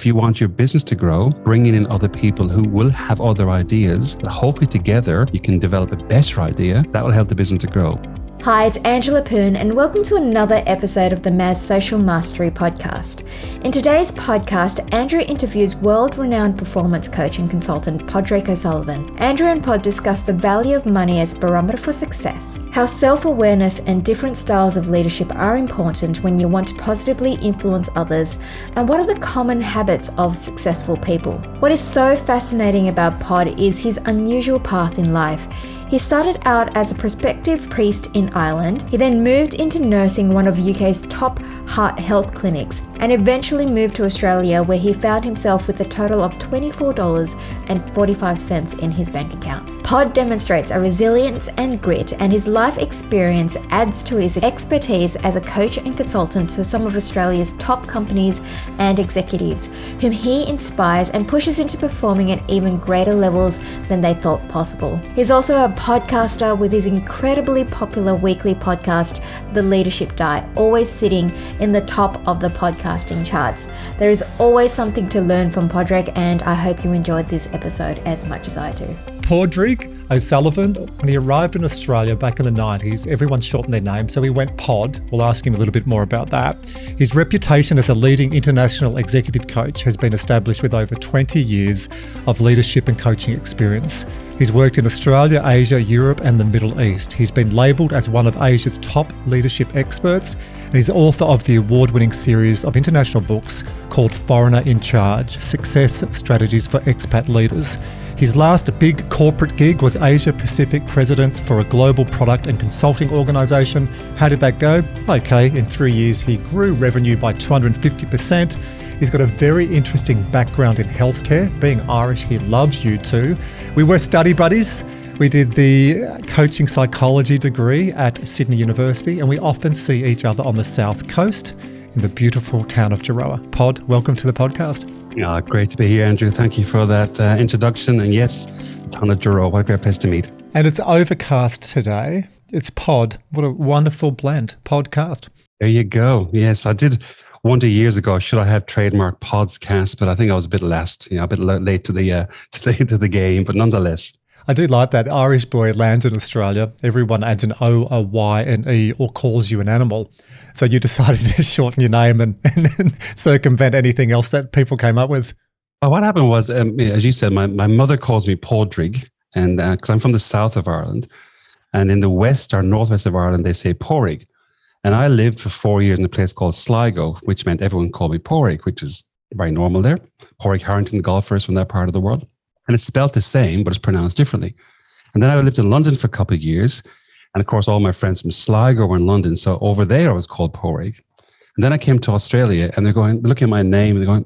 If you want your business to grow, bringing in other people who will have other ideas, hopefully together you can develop a better idea that will help the business to grow. Hi, it's Angela Poon, and welcome to another episode of the Maz Social Mastery Podcast. In today's podcast, Andrew interviews world renowned performance coach and consultant Padraig O'Sullivan. Andrew and Pod discuss the value of money as barometer for success, how self awareness and different styles of leadership are important when you want to positively influence others, and what are the common habits of successful people. What is so fascinating about Pod is his unusual path in life. He started out as a prospective priest in Ireland. He then moved into nursing one of UK's top heart health clinics and eventually moved to Australia where he found himself with a total of $24.45 in his bank account. Pod demonstrates a resilience and grit, and his life experience adds to his expertise as a coach and consultant to some of Australia's top companies and executives, whom he inspires and pushes into performing at even greater levels than they thought possible. He's also a podcaster with his incredibly popular weekly podcast, The Leadership Diet, always sitting in the top of the podcasting charts. There is always something to learn from Padraig, and I hope you enjoyed this episode as much as I do. Padraig O'Sullivan, when he arrived in Australia back in the 90s, everyone shortened their name, so he went Pod. We'll ask him a little bit more about that. His reputation as a leading international executive coach has been established with over 20 years of leadership and coaching experience. He's worked in Australia, Asia, Europe, and the Middle East. He's been labelled as one of Asia's top leadership experts, and he's author of the award winning series of international books called Foreigner in Charge Success Strategies for Expat Leaders. His last big corporate gig was Asia Pacific Presidents for a global product and consulting organisation. How did that go? Okay, in three years, he grew revenue by 250%. He's got a very interesting background in healthcare. Being Irish, he loves you too. We were study buddies. We did the coaching psychology degree at Sydney University, and we often see each other on the south coast in the beautiful town of Gerroa. Pod, welcome to the podcast. Oh, great to be here, Andrew. Thank you for that uh, introduction. And yes, town of Gerroa, what a great place to meet. And it's overcast today. It's Pod. What a wonderful blend. Podcast. There you go. Yes, I did wonder years ago should I have trademarked podcast, but I think I was a bit last, you know, a bit late to the uh, to the, to the game. But nonetheless, I do like that. Irish boy lands in Australia. Everyone adds an O, a Y, an E, or calls you an animal. So you decided to shorten your name and, and circumvent anything else that people came up with. Well, what happened was, um, as you said, my, my mother calls me Padraig, and because uh, I'm from the south of Ireland, and in the west or northwest of Ireland, they say Porrig. And I lived for four years in a place called Sligo, which meant everyone called me Porrig, which is very normal there. Porrig Harrington, the golfers from that part of the world and it's spelled the same, but it's pronounced differently. And then I lived in London for a couple of years. And of course, all my friends from Sligo were in London. So over there, I was called Porrig. And then I came to Australia and they're going, looking at my name and they're going,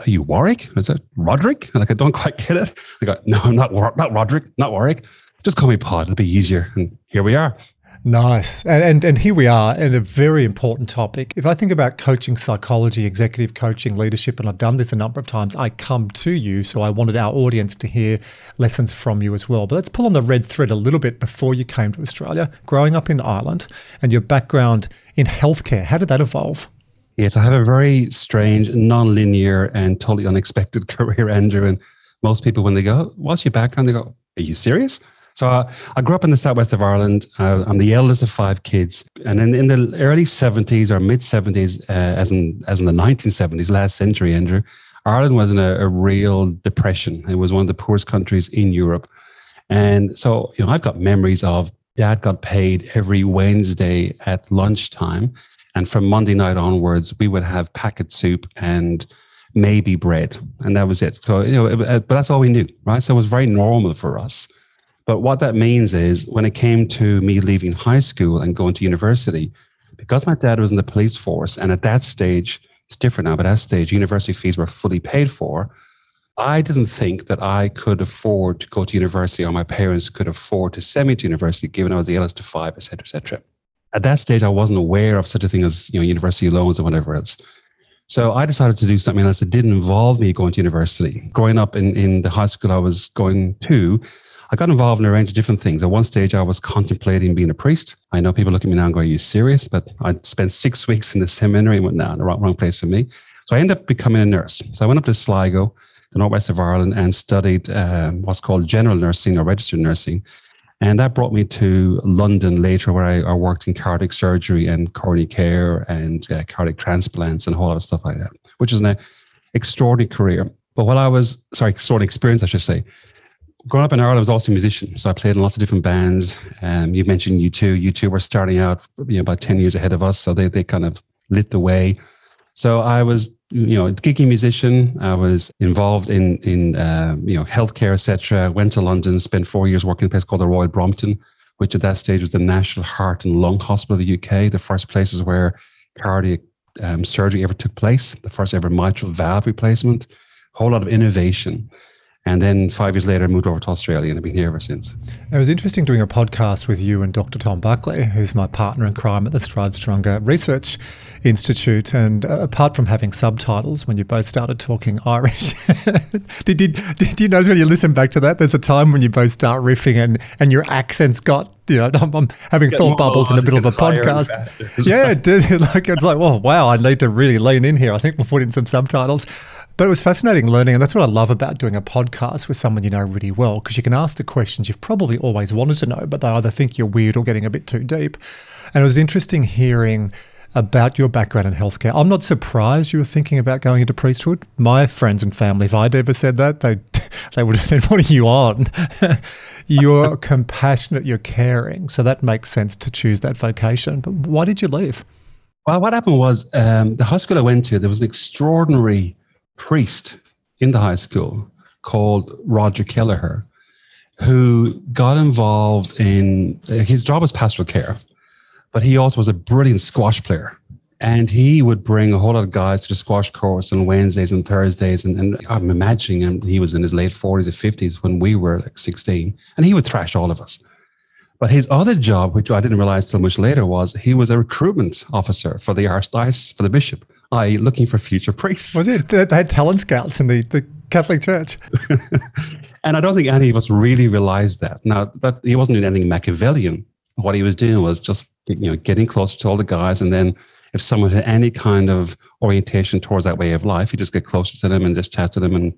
Are you Warwick? Is that Roderick? And like, I don't quite get it. They go, No, I'm not, not Roderick, not Warwick. Just call me Pod. It'll be easier. And here we are. Nice. And, and, and here we are in a very important topic. If I think about coaching psychology, executive coaching, leadership, and I've done this a number of times, I come to you. So I wanted our audience to hear lessons from you as well. But let's pull on the red thread a little bit before you came to Australia, growing up in Ireland and your background in healthcare. How did that evolve? Yes, I have a very strange, non-linear, and totally unexpected career, Andrew. And most people, when they go, "What's your background?" they go, "Are you serious?" So uh, I grew up in the southwest of Ireland. Uh, I'm the eldest of five kids, and in, in the early 70s or mid 70s, uh, as in as in the 1970s, last century, Andrew, Ireland was in a, a, real depression. It was one of the poorest countries in Europe, and so you know I've got memories of Dad got paid every Wednesday at lunchtime, and from Monday night onwards, we would have packet soup and maybe bread, and that was it. So you know, it, but that's all we knew, right? So it was very normal for us. But what that means is when it came to me leaving high school and going to university, because my dad was in the police force, and at that stage, it's different now, but at that stage, university fees were fully paid for. I didn't think that I could afford to go to university or my parents could afford to send me to university, given I was the eldest of five, et cetera, et cetera. At that stage, I wasn't aware of such a thing as you know university loans or whatever else. So I decided to do something else that didn't involve me going to university. Growing up in, in the high school I was going to, I got involved in a range of different things. At one stage, I was contemplating being a priest. I know people look at me now and go, Are you serious? But I spent six weeks in the seminary and went, No, the wrong, wrong place for me. So I ended up becoming a nurse. So I went up to Sligo, the northwest of Ireland, and studied um, what's called general nursing or registered nursing. And that brought me to London later, where I, I worked in cardiac surgery and coronary care and uh, cardiac transplants and a whole lot of stuff like that, which is an extraordinary career. But while I was, sorry, extraordinary experience, I should say. Growing up in Ireland, I was also a musician. So I played in lots of different bands. Um, you mentioned U2. U2 were starting out you know, about 10 years ahead of us. So they, they kind of lit the way. So I was you know, a gigging musician. I was involved in in uh, you know healthcare, etc. Went to London, spent four years working in a place called the Royal Brompton, which at that stage was the National Heart and Lung Hospital of the UK, the first places where cardiac um, surgery ever took place, the first ever mitral valve replacement. A whole lot of innovation. And then five years later, I moved over to Australia and I've been here ever since. It was interesting doing a podcast with you and Dr. Tom Buckley, who's my partner in crime at the Strive Stronger Research Institute. And uh, apart from having subtitles when you both started talking Irish, did, did, did you notice when you listen back to that, there's a time when you both start riffing and, and your accents got you know, I'm, I'm having thought bubbles in the middle of a podcast. Yeah, it did. Like it's like, oh wow, I need to really lean in here. I think we'll put in some subtitles. But it was fascinating learning, and that's what I love about doing a podcast with someone you know really well, because you can ask the questions you've probably always wanted to know, but they either think you're weird or getting a bit too deep. And it was interesting hearing about your background in healthcare. I'm not surprised you were thinking about going into priesthood. My friends and family, if I'd ever said that, they they would have said, "What are you on?" you're compassionate, you're caring, so that makes sense to choose that vocation. But why did you leave? Well, what happened was um, the high school I went to. There was an extraordinary priest in the high school called Roger Kelleher, who got involved in his job was pastoral care, but he also was a brilliant squash player. And he would bring a whole lot of guys to the squash course on Wednesdays and Thursdays. And, and I'm imagining him, he was in his late 40s or 50s when we were like 16, and he would thrash all of us. But his other job, which I didn't realize till much later, was he was a recruitment officer for the archdiocese, for the bishop i.e., looking for future priests. Was it? They had talent scouts in the, the Catholic Church. and I don't think any of us really realized that. Now, that he wasn't doing anything Machiavellian. What he was doing was just you know getting closer to all the guys, and then if someone had any kind of orientation towards that way of life, you just get closer to them and just chat to them. And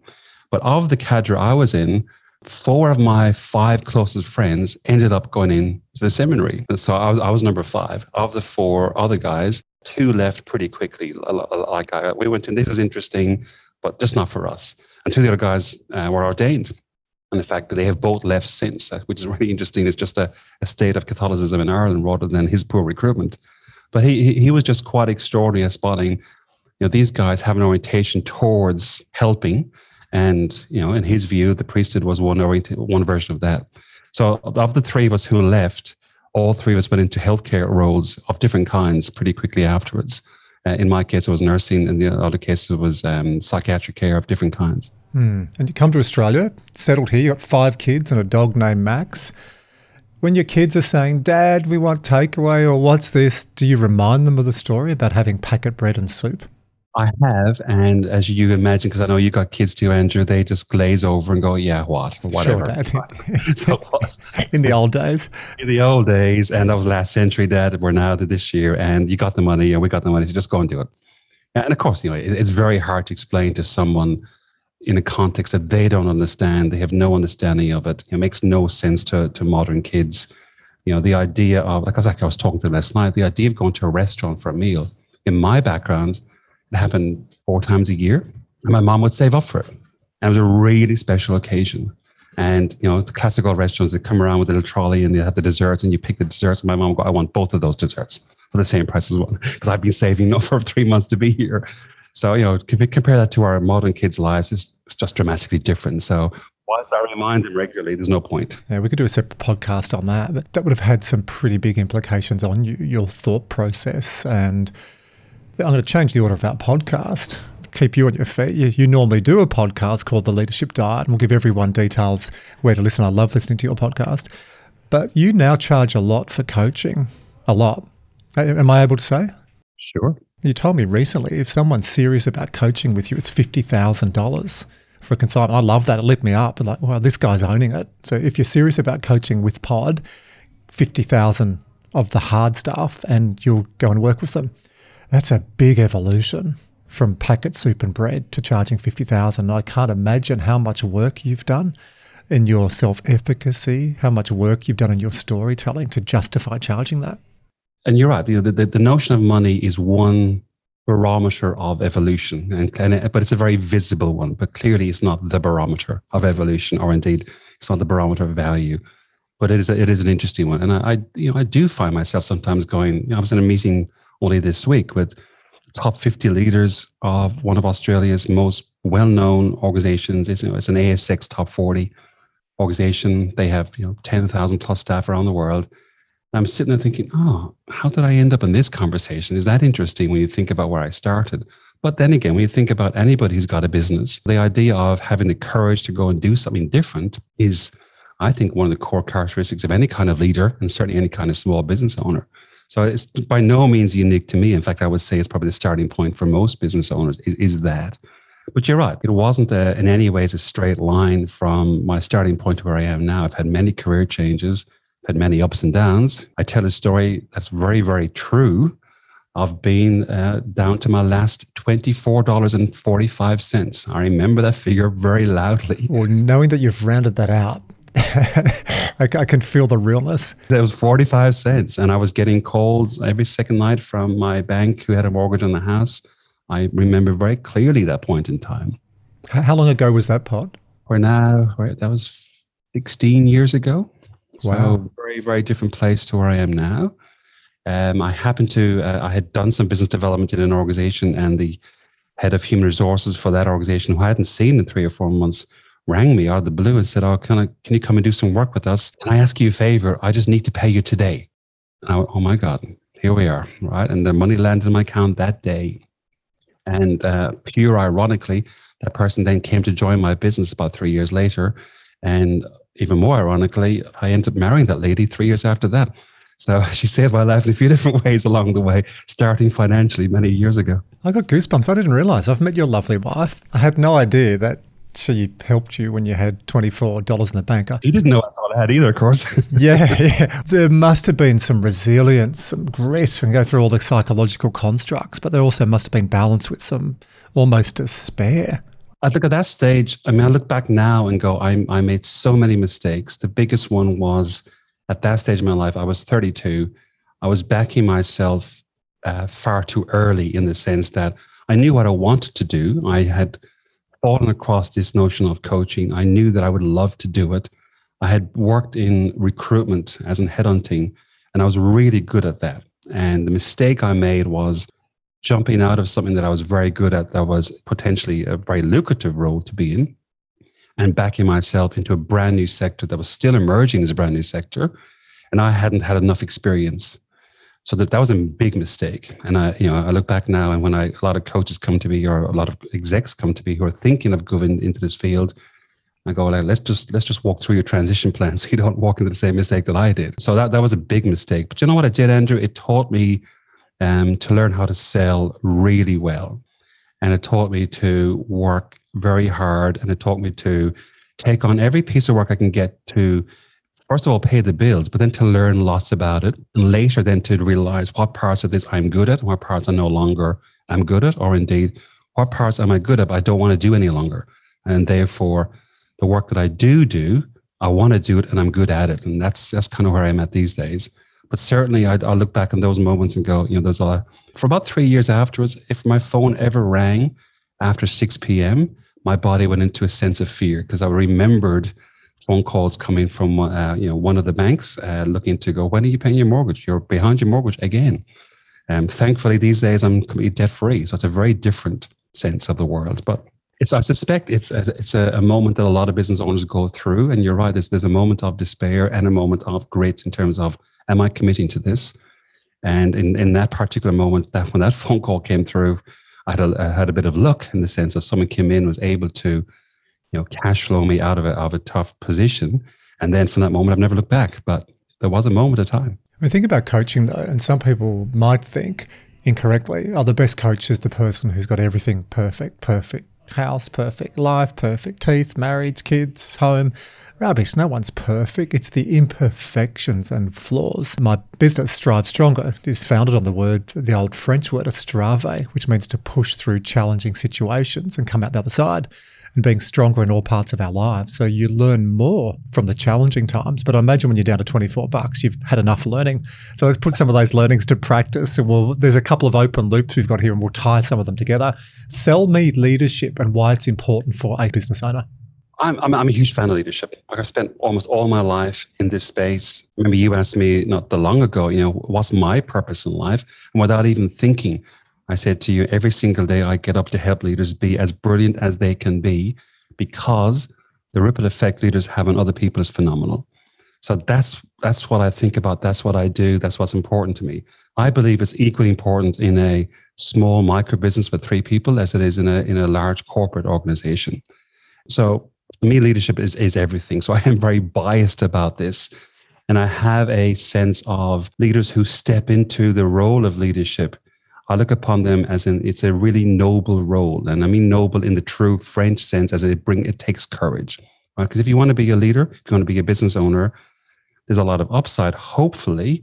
but of the cadre I was in, four of my five closest friends ended up going in to the seminary. And so I was, I was number five. Of the four other guys, two left pretty quickly. Like I, we went in, this is interesting, but just not for us. And two of the other guys uh, were ordained. And the fact that they have both left since, uh, which is really interesting. It's just a, a, state of Catholicism in Ireland rather than his poor recruitment. But he, he was just quite extraordinary at spotting, you know, these guys have an orientation towards helping. And, you know, in his view, the priesthood was one, orient- one version of that. So of the three of us who left, all three of us went into healthcare roles of different kinds pretty quickly afterwards. Uh, in my case, it was nursing. In the other case, it was um, psychiatric care of different kinds. Mm. And you come to Australia, settled here, you got five kids and a dog named Max. When your kids are saying, Dad, we want takeaway or what's this, do you remind them of the story about having packet bread and soup? I have, and as you imagine, because I know you got kids too, Andrew, they just glaze over and go, "Yeah, what, whatever." Sure, Dad. so what? In the old days. In the old days, and that was last century, Dad. We're now to this year, and you got the money, and we got the money, so just go and do it. And of course, you know, it's very hard to explain to someone in a context that they don't understand. They have no understanding of it. It makes no sense to to modern kids. You know, the idea of like I was like I was talking to them last night. The idea of going to a restaurant for a meal. In my background it happened four times a year. And my mom would save up for it. And it was a really special occasion. And, you know, the classical restaurants that come around with a little trolley and they have the desserts and you pick the desserts. And my mom would go, I want both of those desserts for the same price as one because I've been saving up for three months to be here. So, you know, compare that to our modern kids' lives, it's, it's just dramatically different. So, whilst I remind them regularly, there's no point. Yeah, we could do a separate podcast on that, but that would have had some pretty big implications on you, your thought process and I'm going to change the order of our podcast, keep you on your feet. You, you, normally do a podcast called The Leadership Diet, and we'll give everyone details where to listen. I love listening to your podcast. But you now charge a lot for coaching, a lot. Am I able to say? Sure. You told me recently if someone's serious about coaching with you, it's $50,000 for a consultant. I love that. It lit me up. Like, wow, this guy's owning it. So if you're serious about coaching with Pod, 50,000 of the hard stuff and you'll go and work with them. That's a big evolution from packet soup and bread to charging 50,000. I can't imagine how much work you've done in your self efficacy, how much work you've done in your storytelling to justify charging that. And you're right. The, the, the notion of money is one barometer of evolution, and, and it, but it's a very visible one. But clearly, it's not the barometer of evolution, or indeed, it's not the barometer of value. But it is a, it is an interesting one, and I, I you know I do find myself sometimes going. You know, I was in a meeting only this week with top 50 leaders of one of Australia's most well-known organizations. It's, you know, it's an ASX top 40 organization. They have you know 10,000 plus staff around the world. I'm sitting there thinking, oh, how did I end up in this conversation? Is that interesting when you think about where I started? But then again, when you think about anybody who's got a business, the idea of having the courage to go and do something different is, I think, one of the core characteristics of any kind of leader and certainly any kind of small business owner. So it's by no means unique to me. In fact, I would say it's probably the starting point for most business owners is, is that. But you're right. It wasn't a, in any ways a straight line from my starting point to where I am now. I've had many career changes, had many ups and downs. I tell a story that's very, very true of being uh, down to my last $24.45. I remember that figure very loudly. Well, knowing that you've rounded that out, I, I, can feel the realness. It was 45 cents. And I was getting calls every second night from my bank who had a mortgage on the house. I remember very clearly that point in time. How long ago was that pod? We're now, that was 16 years ago. Wow. So very, very different place to where I am now. Um, I happened to, uh, I had done some business development in an organization and the head of human resources for that organization who I hadn't seen in three or four months rang me out of the blue and said, "Oh, can I? Can you come and do some work with us? Can I ask you a favor? I just need to pay you today." And I went, "Oh my God, here we are, right?" And the money landed in my account that day. And uh, pure ironically, that person then came to join my business about three years later. And even more ironically, I ended up marrying that lady three years after that. So she saved my life in a few different ways along the way, starting financially many years ago. I got goosebumps. I didn't realize. I've met your lovely wife. I had no idea that she helped you when you had $24 in the bank. He didn't know that's all I had either, of course. yeah, yeah. There must have been some resilience, some grit, and go through all the psychological constructs, but there also must have been balance with some almost despair. I look at that stage. I mean, I look back now and go, I, I made so many mistakes. The biggest one was at that stage of my life, I was 32. I was backing myself uh, far too early in the sense that I knew what I wanted to do. I had fallen across this notion of coaching. I knew that I would love to do it. I had worked in recruitment as in headhunting, and I was really good at that. And the mistake I made was jumping out of something that I was very good at, that was potentially a very lucrative role to be in, and backing myself into a brand new sector that was still emerging as a brand new sector. And I hadn't had enough experience. So that, that was a big mistake. And I, you know, I look back now and when I, a lot of coaches come to me or a lot of execs come to me who are thinking of going into this field, I go, like, let's just, let's just walk through your transition plan so you don't walk into the same mistake that I did. So that, that was a big mistake. But you know what I did, Andrew? It taught me um, to learn how to sell really well. And it taught me to work very hard and it taught me to take on every piece of work I can get to first of all pay the bills, but then to learn lots about it, and later then to realize what parts of this I'm good at, and what parts I no longer am good at, or indeed what parts am I good at but I don't want to do any longer, and therefore the work that I do do, I want to do it and I'm good at it, and that's that's kind of where I'm at these days. But certainly, I, I look back on those moments and go, you know, there's a for about three years afterwards. If my phone ever rang after six p.m., my body went into a sense of fear because I remembered phone calls coming from uh, you know one of the banks uh, looking to go, when are you paying your mortgage? You're behind your mortgage again. Um, thankfully, these days I'm completely debt free, so it's a very different sense of the world. But it's I suspect it's a, it's a, a, moment that a lot of business owners go through, and you're right. There's there's a moment of despair and a moment of grit in terms of am I committing to this? And in, in that particular moment, that when that phone call came through, I had a, I had a bit of luck in the sense of someone came in was able to you know, cash flow me out of a, of a tough position. And then from that moment, I've never looked back. But there was a moment of time. I mean, think about coaching though, and some people might think incorrectly, oh, the best coach is the person who's got everything perfect, perfect. house perfect, life perfect, teeth, marriage, kids, home. Rubbish, no one's perfect. It's the imperfections and flaws. My business, Strive Stronger, is founded on the word, the old French word, estrave, which means to push through challenging situations and come out the other side and being stronger in all parts of our lives. So you learn more from the challenging times. But I imagine when you're down to 24 bucks, you've had enough learning. So let's put some of those learnings to practice. And we'll, there's a couple of open loops we've got here and we'll tie some of them together. Sell me leadership and why it's important for a business owner. I'm, I'm, I'm, a huge fan of leadership. Like I spent almost all my life in this space. Remember, you asked me not that long ago, you know, what's my purpose in life? And without even thinking, I said to you, every single day I get up to help leaders be as brilliant as they can be because the ripple effect leaders have on other people is phenomenal. So that's that's what I think about. That's what I do. That's what's important to me. I believe it's equally important in a small micro business with three people as it is in a in a large corporate organization. So me, leadership is is everything. So I am very biased about this. And I have a sense of leaders who step into the role of leadership I look upon them as in it's a really noble role, and I mean noble in the true French sense, as it bring it takes courage. Because right? if you want to be a leader, if you want to be a business owner, there's a lot of upside, hopefully,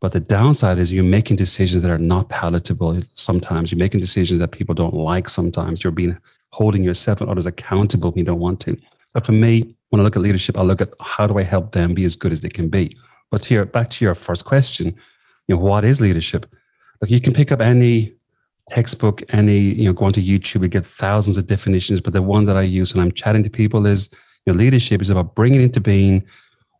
but the downside is you're making decisions that are not palatable. Sometimes you're making decisions that people don't like. Sometimes you're being holding yourself and others accountable when you don't want to. So for me, when I look at leadership, I look at how do I help them be as good as they can be. But here, back to your first question, you know, what is leadership? Like you can pick up any textbook, any, you know, go onto YouTube, you get thousands of definitions. But the one that I use when I'm chatting to people is, you know, leadership is about bringing into being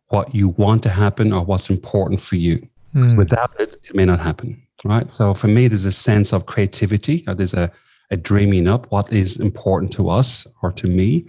what you want to happen or what's important for you. Because mm. without it, it may not happen. Right. So for me, there's a sense of creativity. Or there's a, a dreaming up what is important to us or to me.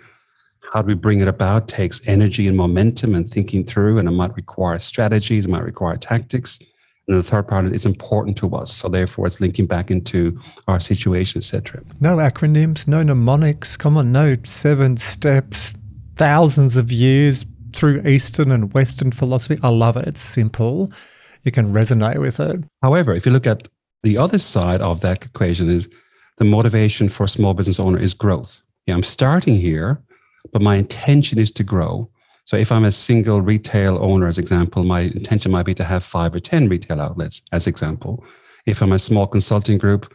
How do we bring it about takes energy and momentum and thinking through, and it might require strategies, it might require tactics. And the third part is it's important to us. So therefore it's linking back into our situation, etc. No acronyms, no mnemonics. Come on, no seven steps, thousands of years through Eastern and Western philosophy. I love it. It's simple. You can resonate with it. However, if you look at the other side of that equation is the motivation for a small business owner is growth. Yeah, I'm starting here, but my intention is to grow. So if I'm a single retail owner, as example, my intention might be to have five or 10 retail outlets, as example. If I'm a small consulting group,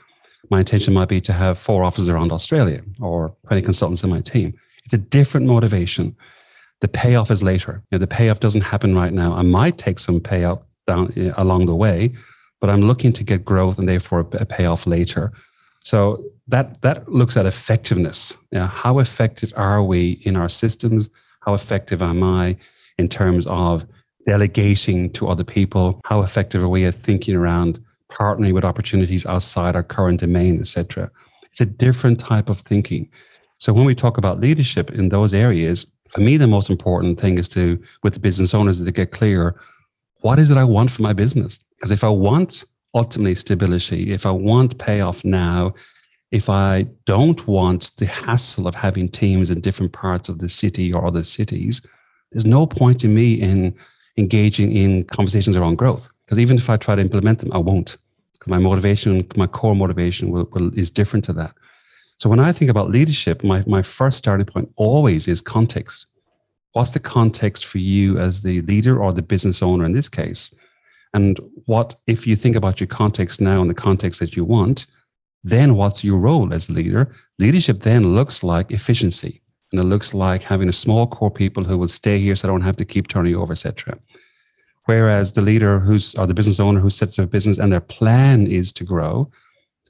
my intention might be to have four offices around Australia or 20 consultants in my team. It's a different motivation. The payoff is later. You know, the payoff doesn't happen right now. I might take some payout down uh, along the way, but I'm looking to get growth and therefore a payoff later. So that that looks at effectiveness. You know, how effective are we in our systems? How effective am I in terms of delegating to other people? How effective are we at thinking around partnering with opportunities outside our current domain, etc.? It's a different type of thinking. So when we talk about leadership in those areas, for me, the most important thing is to, with the business owners, to get clear what is it I want for my business? Because if I want ultimately stability, if I want payoff now, if I don't want the hassle of having teams in different parts of the city or other cities, there's no point in me in engaging in conversations around growth. Because even if I try to implement them, I won't. Because my motivation, my core motivation will, will, is different to that. So when I think about leadership, my, my first starting point always is context. What's the context for you as the leader or the business owner in this case? And what, if you think about your context now and the context that you want, then what's your role as a leader? Leadership then looks like efficiency. And it looks like having a small core people who will stay here so I don't have to keep turning over, etc. Whereas the leader who's or the business owner who sets up business and their plan is to grow,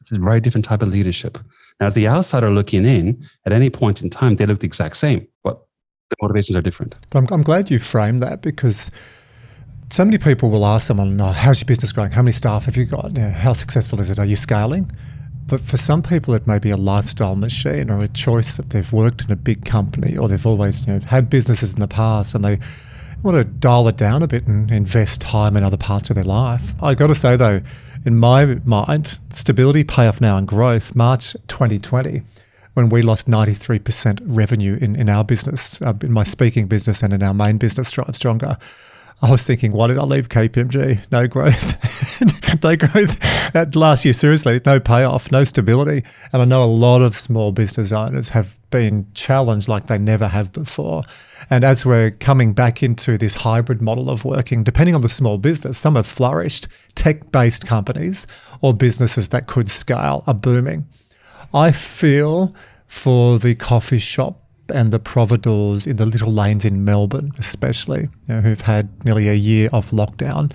it's a very different type of leadership. Now, as the outsider looking in, at any point in time, they look the exact same, but the motivations are different. I'm, I'm glad you framed that because so many people will ask someone, oh, how's your business growing? How many staff have you got? You know, how successful is it? Are you scaling? But for some people, it may be a lifestyle machine or a choice that they've worked in a big company or they've always you know, had businesses in the past and they want to dial it down a bit and invest time in other parts of their life. I got to say though, in my mind, stability, payoff now, and growth, March 2020, when we lost 93% revenue in, in our business, uh, in my speaking business and in our main business, Strive Stronger. I was thinking, why did I leave KPMG? No growth. no growth. That last year, seriously, no payoff, no stability. And I know a lot of small business owners have been challenged like they never have before. And as we're coming back into this hybrid model of working, depending on the small business, some have flourished. Tech based companies or businesses that could scale are booming. I feel for the coffee shop and the providors in the little lanes in Melbourne, especially, you know, who've had nearly a year of lockdown.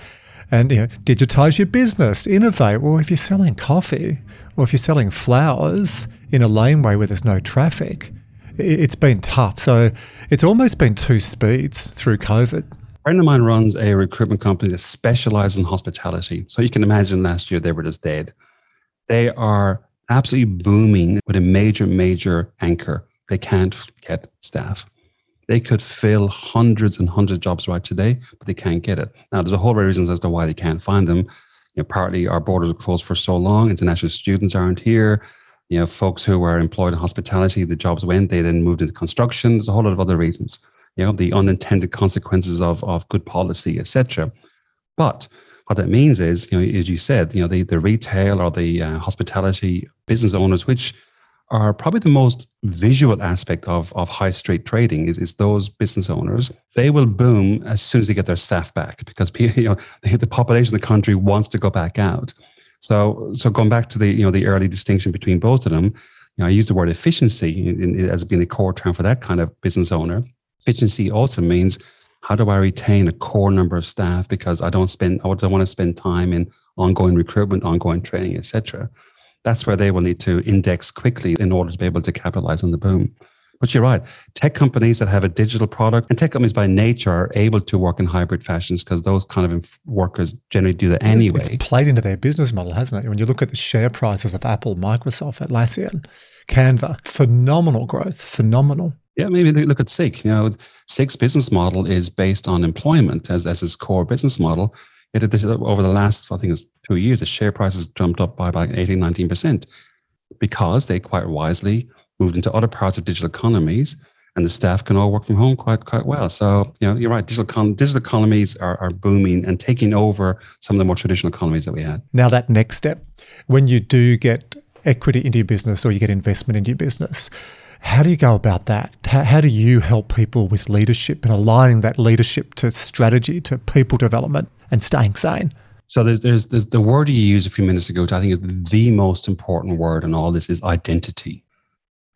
And you know, digitize your business, innovate. Well, if you're selling coffee or if you're selling flowers in a laneway where there's no traffic, it's been tough. So it's almost been two speeds through COVID. A friend of mine runs a recruitment company that specializes in hospitality. So you can imagine last year they were just dead. They are absolutely booming with a major, major anchor they can't get staff. They could fill hundreds and hundreds of jobs right today, but they can't get it. Now, there's a whole array of reasons as to why they can't find them. You know, partly our borders are closed for so long, international students aren't here. You know, folks who were employed in hospitality, the jobs went, they then moved into construction. There's a whole lot of other reasons. You know, the unintended consequences of, of good policy, etc. But what that means is, you know, as you said, you know, the, the retail or the uh, hospitality business owners, which are probably the most visual aspect of, of high street trading is, is those business owners. They will boom as soon as they get their staff back because you know the, population of the country wants to go back out. So so going back to the you know the early distinction between both of them, you know, I use the word efficiency in, in, as being a core term for that kind of business owner. Efficiency also means how do I retain a core number of staff because I don't spend I don't want to spend time in ongoing recruitment, ongoing training, etc that's where they will need to index quickly in order to be able to capitalize on the boom. But you're right. Tech companies that have a digital product and tech companies by nature are able to work in hybrid fashions because those kind of workers generally do that anyway. It's played into their business model, hasn't it? When you look at the share prices of Apple, Microsoft, Atlassian, Canva, phenomenal growth, phenomenal. Yeah, maybe look at Seek. You know, Seek's business model is based on employment as, as its core business model. It, over the last, I think it's two years, the share price has jumped up by about 18, 19% because they quite wisely moved into other parts of digital economies and the staff can all work from home quite quite well. So, you know, you're right. Digital, digital economies are, are booming and taking over some of the more traditional economies that we had. Now, that next step, when you do get equity into your business or you get investment into your business, how do you go about that? How, how, do you help people with leadership and aligning that leadership to strategy, to people development, and staying sane? So there's, there's, there's the word you used a few minutes ago, which I think is the most important word in all this is identity.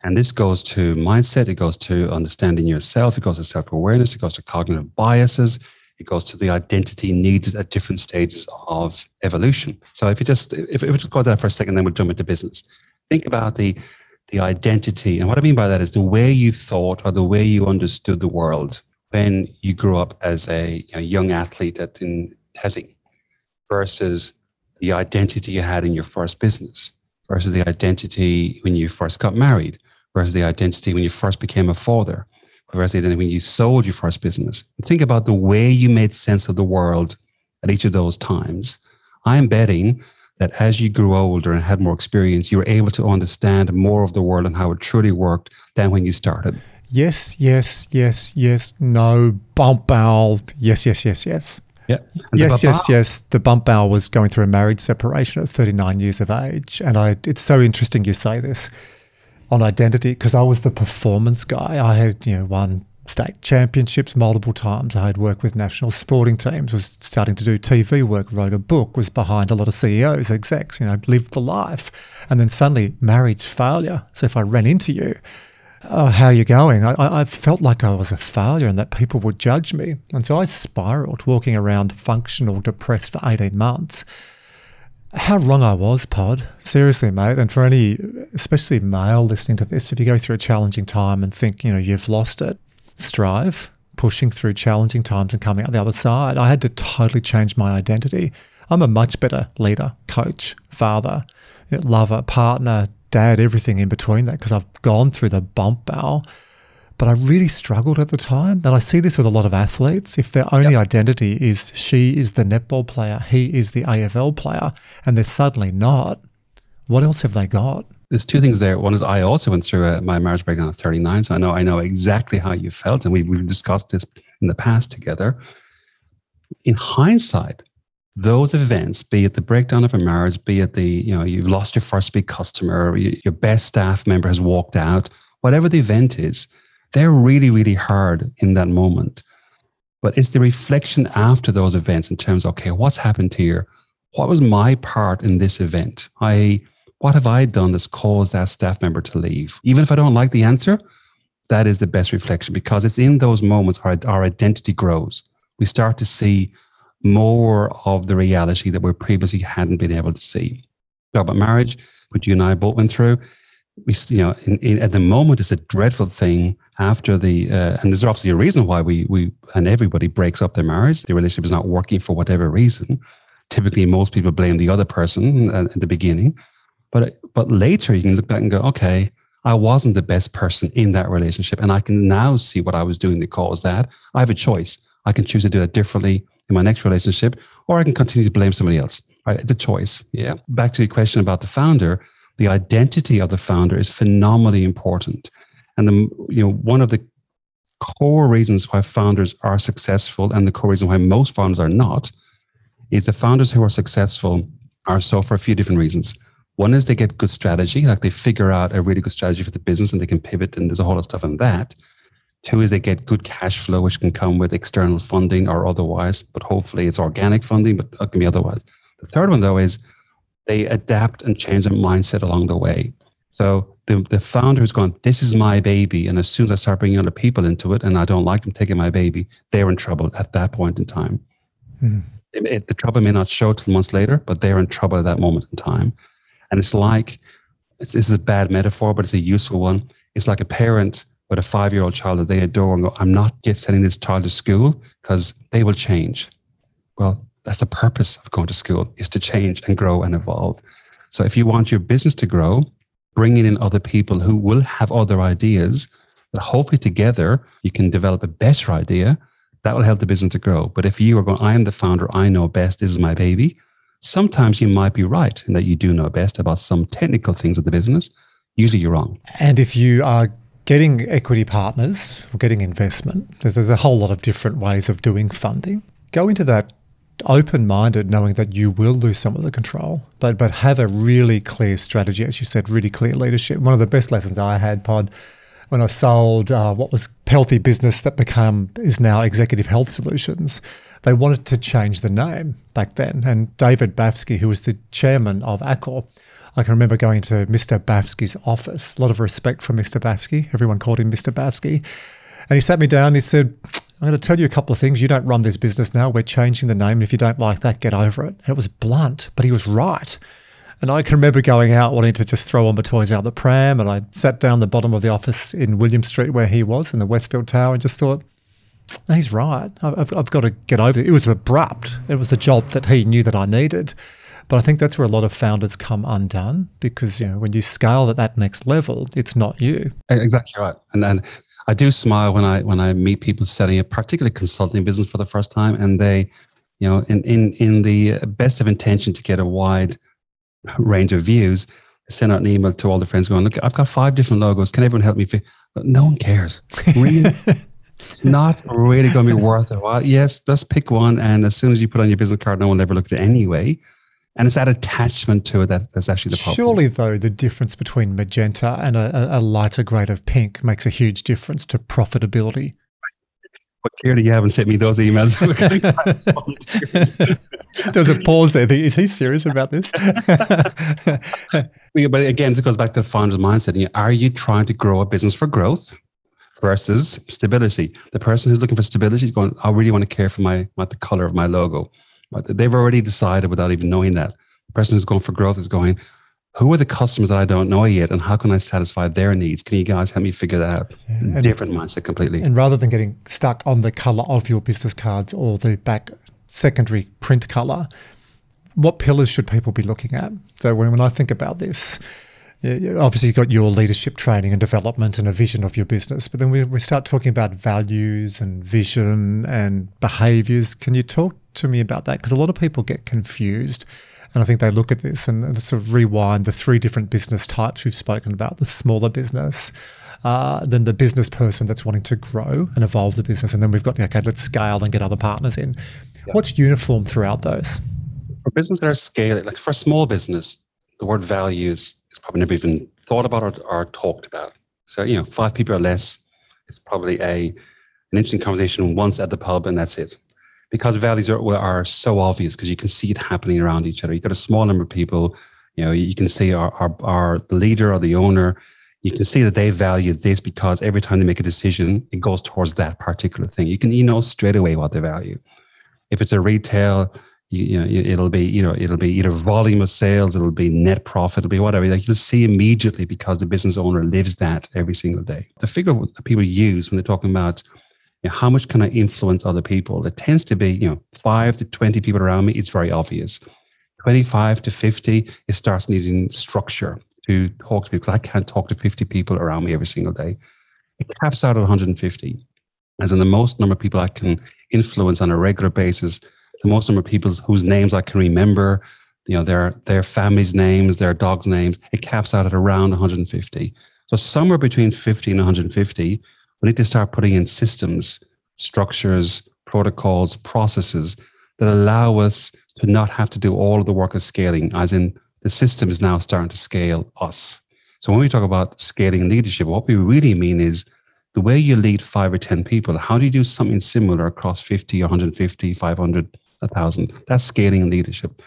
And this goes to mindset, it goes to understanding yourself, it goes to self awareness, it goes to cognitive biases, it goes to the identity needed at different stages of evolution. So if you just if, if we just go there for a second, then we'll jump into business. Think about the the identity. And what I mean by that is the way you thought or the way you understood the world when you grew up as a, a young athlete at, in Tassie versus the identity you had in your first business versus the identity when you first got married versus the identity when you first became a father versus the identity when you sold your first business. Think about the way you made sense of the world at each of those times. I'm betting that as you grew older and had more experience, you were able to understand more of the world and how it truly worked than when you started. Yes, yes, yes, yes, no, bump bow. Yes, yes, yes, yes. Yeah. And yes, yes, yes. The bump bow was going through a marriage separation at 39 years of age. And I, it's so interesting you say this on identity because I was the performance guy. I had, you know, won state championships multiple times. I had worked with national sporting teams, was starting to do TV work, wrote a book, was behind a lot of CEOs, execs, you know, lived the life. And then suddenly marriage failure. So if I ran into you, oh, how are you going? I, I felt like I was a failure and that people would judge me. And so I spiraled, walking around functional, depressed for 18 months. How wrong I was, Pod. Seriously, mate. And for any, especially male listening to this, if you go through a challenging time and think, you know, you've lost it, strive, pushing through challenging times and coming out the other side. I had to totally change my identity. I'm a much better leader, coach, father, lover, partner, dad, everything in between that because I've gone through the bump bow. But I really struggled at the time. And I see this with a lot of athletes. If their only yep. identity is she is the netball player, he is the AFL player, and they're suddenly not, what else have they got? there's two things there. One is I also went through a, my marriage breakdown at 39, so I know I know exactly how you felt, and we we've discussed this in the past together. in hindsight, those events, be it the breakdown of a marriage, be it the, you know, you've lost your first big customer, your best staff member has walked out, whatever the event is, they're really, really hard in that moment. But it's the reflection after those events in terms of, okay, what's happened here? What was my part in this event? I, what have I done that's caused that staff member to leave? Even if I don't like the answer, that is the best reflection because it's in those moments our, our identity grows. We start to see more of the reality that we previously hadn't been able to see. Talk about marriage, which you and I both went through. We, you know, in, in, at the moment, it's a dreadful thing. After the, uh, and there's obviously a reason why we we and everybody breaks up their marriage. The relationship is not working for whatever reason. Typically, most people blame the other person at, at the beginning, but but later you can look back and go, okay, I wasn't the best person in that relationship, and I can now see what I was doing that caused that. I have a choice. I can choose to do that differently in my next relationship, or I can continue to blame somebody else. Right? It's a choice. Yeah. Back to your question about the founder, the identity of the founder is phenomenally important. And the you know, one of the core reasons why founders are successful and the core reason why most founders are not is the founders who are successful are so for a few different reasons. One is they get good strategy, like they figure out a really good strategy for the business and they can pivot, and there's a whole lot of stuff on that. Two is they get good cash flow, which can come with external funding or otherwise, but hopefully it's organic funding, but it can be otherwise. The third one, though, is they adapt and change their mindset along the way. So the, the founder is going, this is my baby. And as soon as I start bringing other people into it and I don't like them taking my baby, they're in trouble at that point in time. Mm. It, it, the trouble may not show till months later, but they're in trouble at that moment in time. And it's like, it's, this is a bad metaphor, but it's a useful one. It's like a parent with a five year old child that they adore and go, I'm not yet sending this child to school because they will change. Well, that's the purpose of going to school is to change and grow and evolve. So if you want your business to grow, bringing in other people who will have other ideas that hopefully together you can develop a better idea that will help the business to grow. But if you are going, I am the founder, I know best, this is my baby, sometimes you might be right in that you do know best about some technical things of the business. Usually you're wrong. And if you are getting equity partners or getting investment, there's, there's a whole lot of different ways of doing funding. Go into that open minded, knowing that you will lose some of the control, but but have a really clear strategy, as you said, really clear leadership. One of the best lessons I had, Pod, when I sold uh, what was healthy business that become is now Executive Health Solutions. They wanted to change the name back then, and David Baffsky, who was the chairman of Accor, I can remember going to Mr. Baffsky's office. A lot of respect for Mr. Baffsky. Everyone called him Mr. Baffsky. And he sat me down and he said, I'm going to tell you a couple of things. You don't run this business now. We're changing the name. If you don't like that, get over it. And it was blunt, but he was right. And I can remember going out wanting to just throw all my toys out the pram. And I sat down the bottom of the office in William Street where he was in the Westfield Tower and just thought, he's right. I've, I've got to get over it. It was abrupt. It was a job that he knew that I needed. But I think that's where a lot of founders come undone because you know when you scale at that next level, it's not you. Exactly right. And then I do smile when I when I meet people setting a particularly consulting business for the first time, and they, you know, in in in the best of intention to get a wide range of views, send out an email to all the friends going, look, I've got five different logos. Can everyone help me? No one cares. Really. it's not really going to be worth it. Well, yes, let's pick one. And as soon as you put on your business card, no one will ever look at it anyway. And it's that attachment to it that, that's actually the problem. Surely, though, the difference between magenta and a, a lighter grade of pink makes a huge difference to profitability. But clearly, you haven't sent me those emails. There's a pause there. Is he serious about this? but again, it goes back to the founder's mindset. Are you trying to grow a business for growth versus stability? The person who's looking for stability is going, I really want to care for my, my the color of my logo. They've already decided without even knowing that. The person who's going for growth is going, who are the customers that I don't know yet, and how can I satisfy their needs? Can you guys help me figure that out? Yeah, Different mindset completely. And rather than getting stuck on the color of your business cards or the back secondary print color, what pillars should people be looking at? So when, when I think about this, obviously you've got your leadership training and development and a vision of your business, but then we, we start talking about values and vision and behaviors. Can you talk to me about that? Because a lot of people get confused. And I think they look at this and, and sort of rewind the three different business types we've spoken about the smaller business, uh, than the business person that's wanting to grow and evolve the business. And then we've got, okay, let's scale and get other partners in. Yeah. What's uniform throughout those? For business that are scaling, like for a small business, the word values probably never even thought about or, or talked about. So, you know, five people or less, it's probably a an interesting conversation once at the pub and that's it. Because values are, are so obvious because you can see it happening around each other. You've got a small number of people, you know, you can see our, our, our leader or the owner, you can see that they value this because every time they make a decision, it goes towards that particular thing. You can, you know, straight away what they value. If it's a retail, you, you know, it'll be, you know, it'll be either volume of sales, it'll be net profit, it'll be whatever. Like you'll see immediately because the business owner lives that every single day. The figure that people use when they're talking about you know, how much can I influence other people, it tends to be, you know, five to 20 people around me. It's very obvious. 25 to 50, it starts needing structure to talk to because I can't talk to 50 people around me every single day. It caps out at 150, as in the most number of people I can influence on a regular basis, the most number of people whose names I can remember, you know, their their families' names, their dogs' names. It caps out at around 150. So somewhere between 50 and 150, we need to start putting in systems, structures, protocols, processes that allow us to not have to do all of the work of scaling, as in the system is now starting to scale us. So when we talk about scaling leadership, what we really mean is the way you lead five or 10 people, how do you do something similar across 50, 150, 500, 1,000? That's scaling leadership.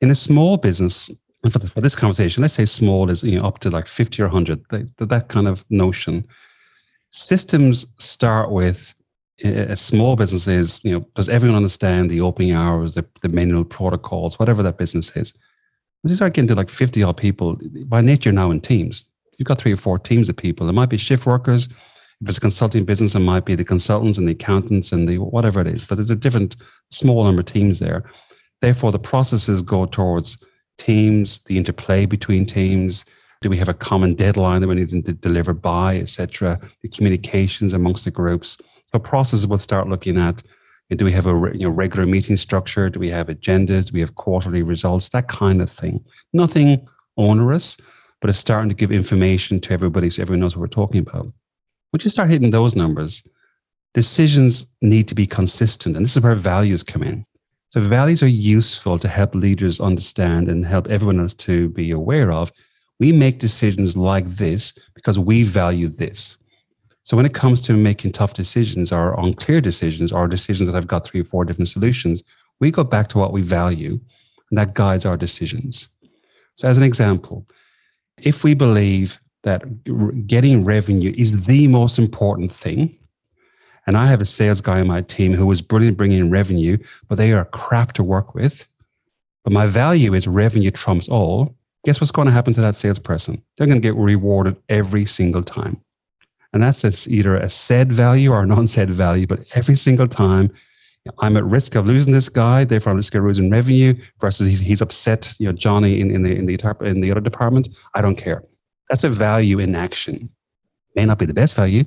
In a small business, and for, this, for this conversation, let's say small is you know, up to like 50 or 100, that, that kind of notion. Systems start with a small business is, you know, does everyone understand the opening hours, the, the manual protocols, whatever that business is? When you start getting to like 50 odd people, by nature now in teams, you've got three or four teams of people. It might be shift workers. If it's a consulting business, it might be the consultants and the accountants and the whatever it is. But there's a different small number of teams there. Therefore, the processes go towards teams, the interplay between teams. Do we have a common deadline that we need to deliver by, etc.? The communications amongst the groups. So processes will start looking at do we have a you know, regular meeting structure? Do we have agendas? Do we have quarterly results? That kind of thing. Nothing onerous, but it's starting to give information to everybody so everyone knows what we're talking about. Once you start hitting those numbers, decisions need to be consistent. And this is where values come in. So values are useful to help leaders understand and help everyone else to be aware of. We make decisions like this because we value this. So when it comes to making tough decisions or unclear decisions or decisions that have got three or four different solutions, we go back to what we value and that guides our decisions. So as an example, if we believe that getting revenue is the most important thing, and I have a sales guy on my team who is brilliant bringing in revenue, but they are crap to work with. But my value is revenue trumps all. Guess what's going to happen to that salesperson? They're going to get rewarded every single time. And that's either a said value or a non said value. But every single time I'm at risk of losing this guy, therefore I'm at risk of losing revenue versus he's upset, you know, Johnny in, in the in the in the other department. I don't care. That's a value in action. May not be the best value,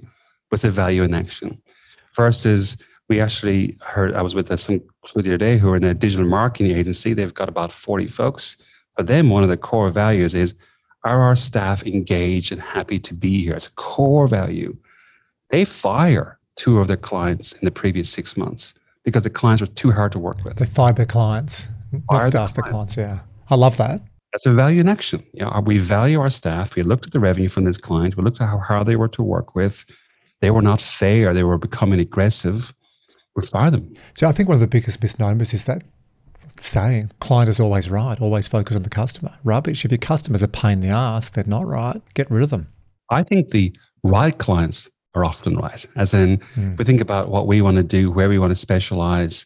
but it's a value in action. Versus we actually heard I was with uh, some crew the other day who are in a digital marketing agency. They've got about 40 folks. For them, one of the core values is are our staff engaged and happy to be here? It's a core value. They fire two of their clients in the previous six months because the clients were too hard to work with. They fired their clients, not staff, the clients. Yeah. I love that. That's a value in action. You know, we value our staff. We looked at the revenue from this client. We looked at how hard they were to work with. They were not fair. They were becoming aggressive. We fire them. So I think one of the biggest misnomers is that saying client is always right, always focus on the customer. Rubbish. If your customer's a pain in the ass, they're not right. Get rid of them. I think the right clients are often right. As in, mm. we think about what we want to do, where we want to specialize,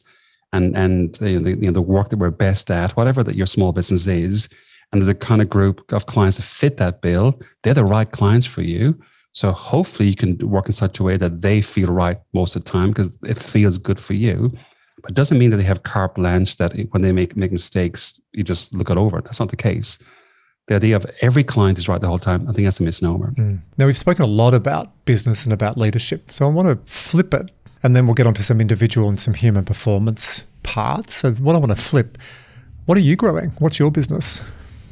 and and you know, the, you know, the work that we're best at, whatever that your small business is, and the kind of group of clients that fit that bill, they're the right clients for you. So hopefully you can work in such a way that they feel right most of the time because it feels good for you. But it doesn't mean that they have carte blanche that when they make, make mistakes, you just look it over. That's not the case. The idea of every client is right the whole time, I think that's a misnomer. Mm. Now, we've spoken a lot about business and about leadership. So I want to flip it and then we'll get onto some individual and some human performance parts. So what I want to flip, what are you growing? What's your business?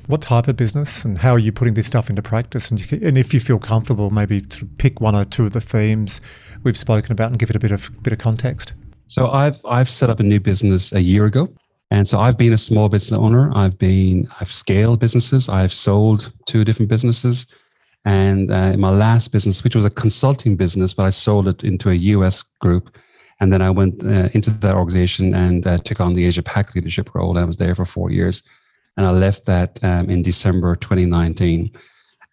What type of business and how are you putting this stuff into practice? And, you, and if you feel comfortable, maybe to pick one or two of the themes we've spoken about and give it a bit of bit of context. So I've I've set up a new business a year ago. And so I've been a small business owner. I've been I've scaled businesses. I've sold two different businesses. And uh, in my last business, which was a consulting business, but I sold it into a US group. And then I went uh, into that organization and uh, took on the Asia Pac leadership role. I was there for four years. And I left that um, in December 2019.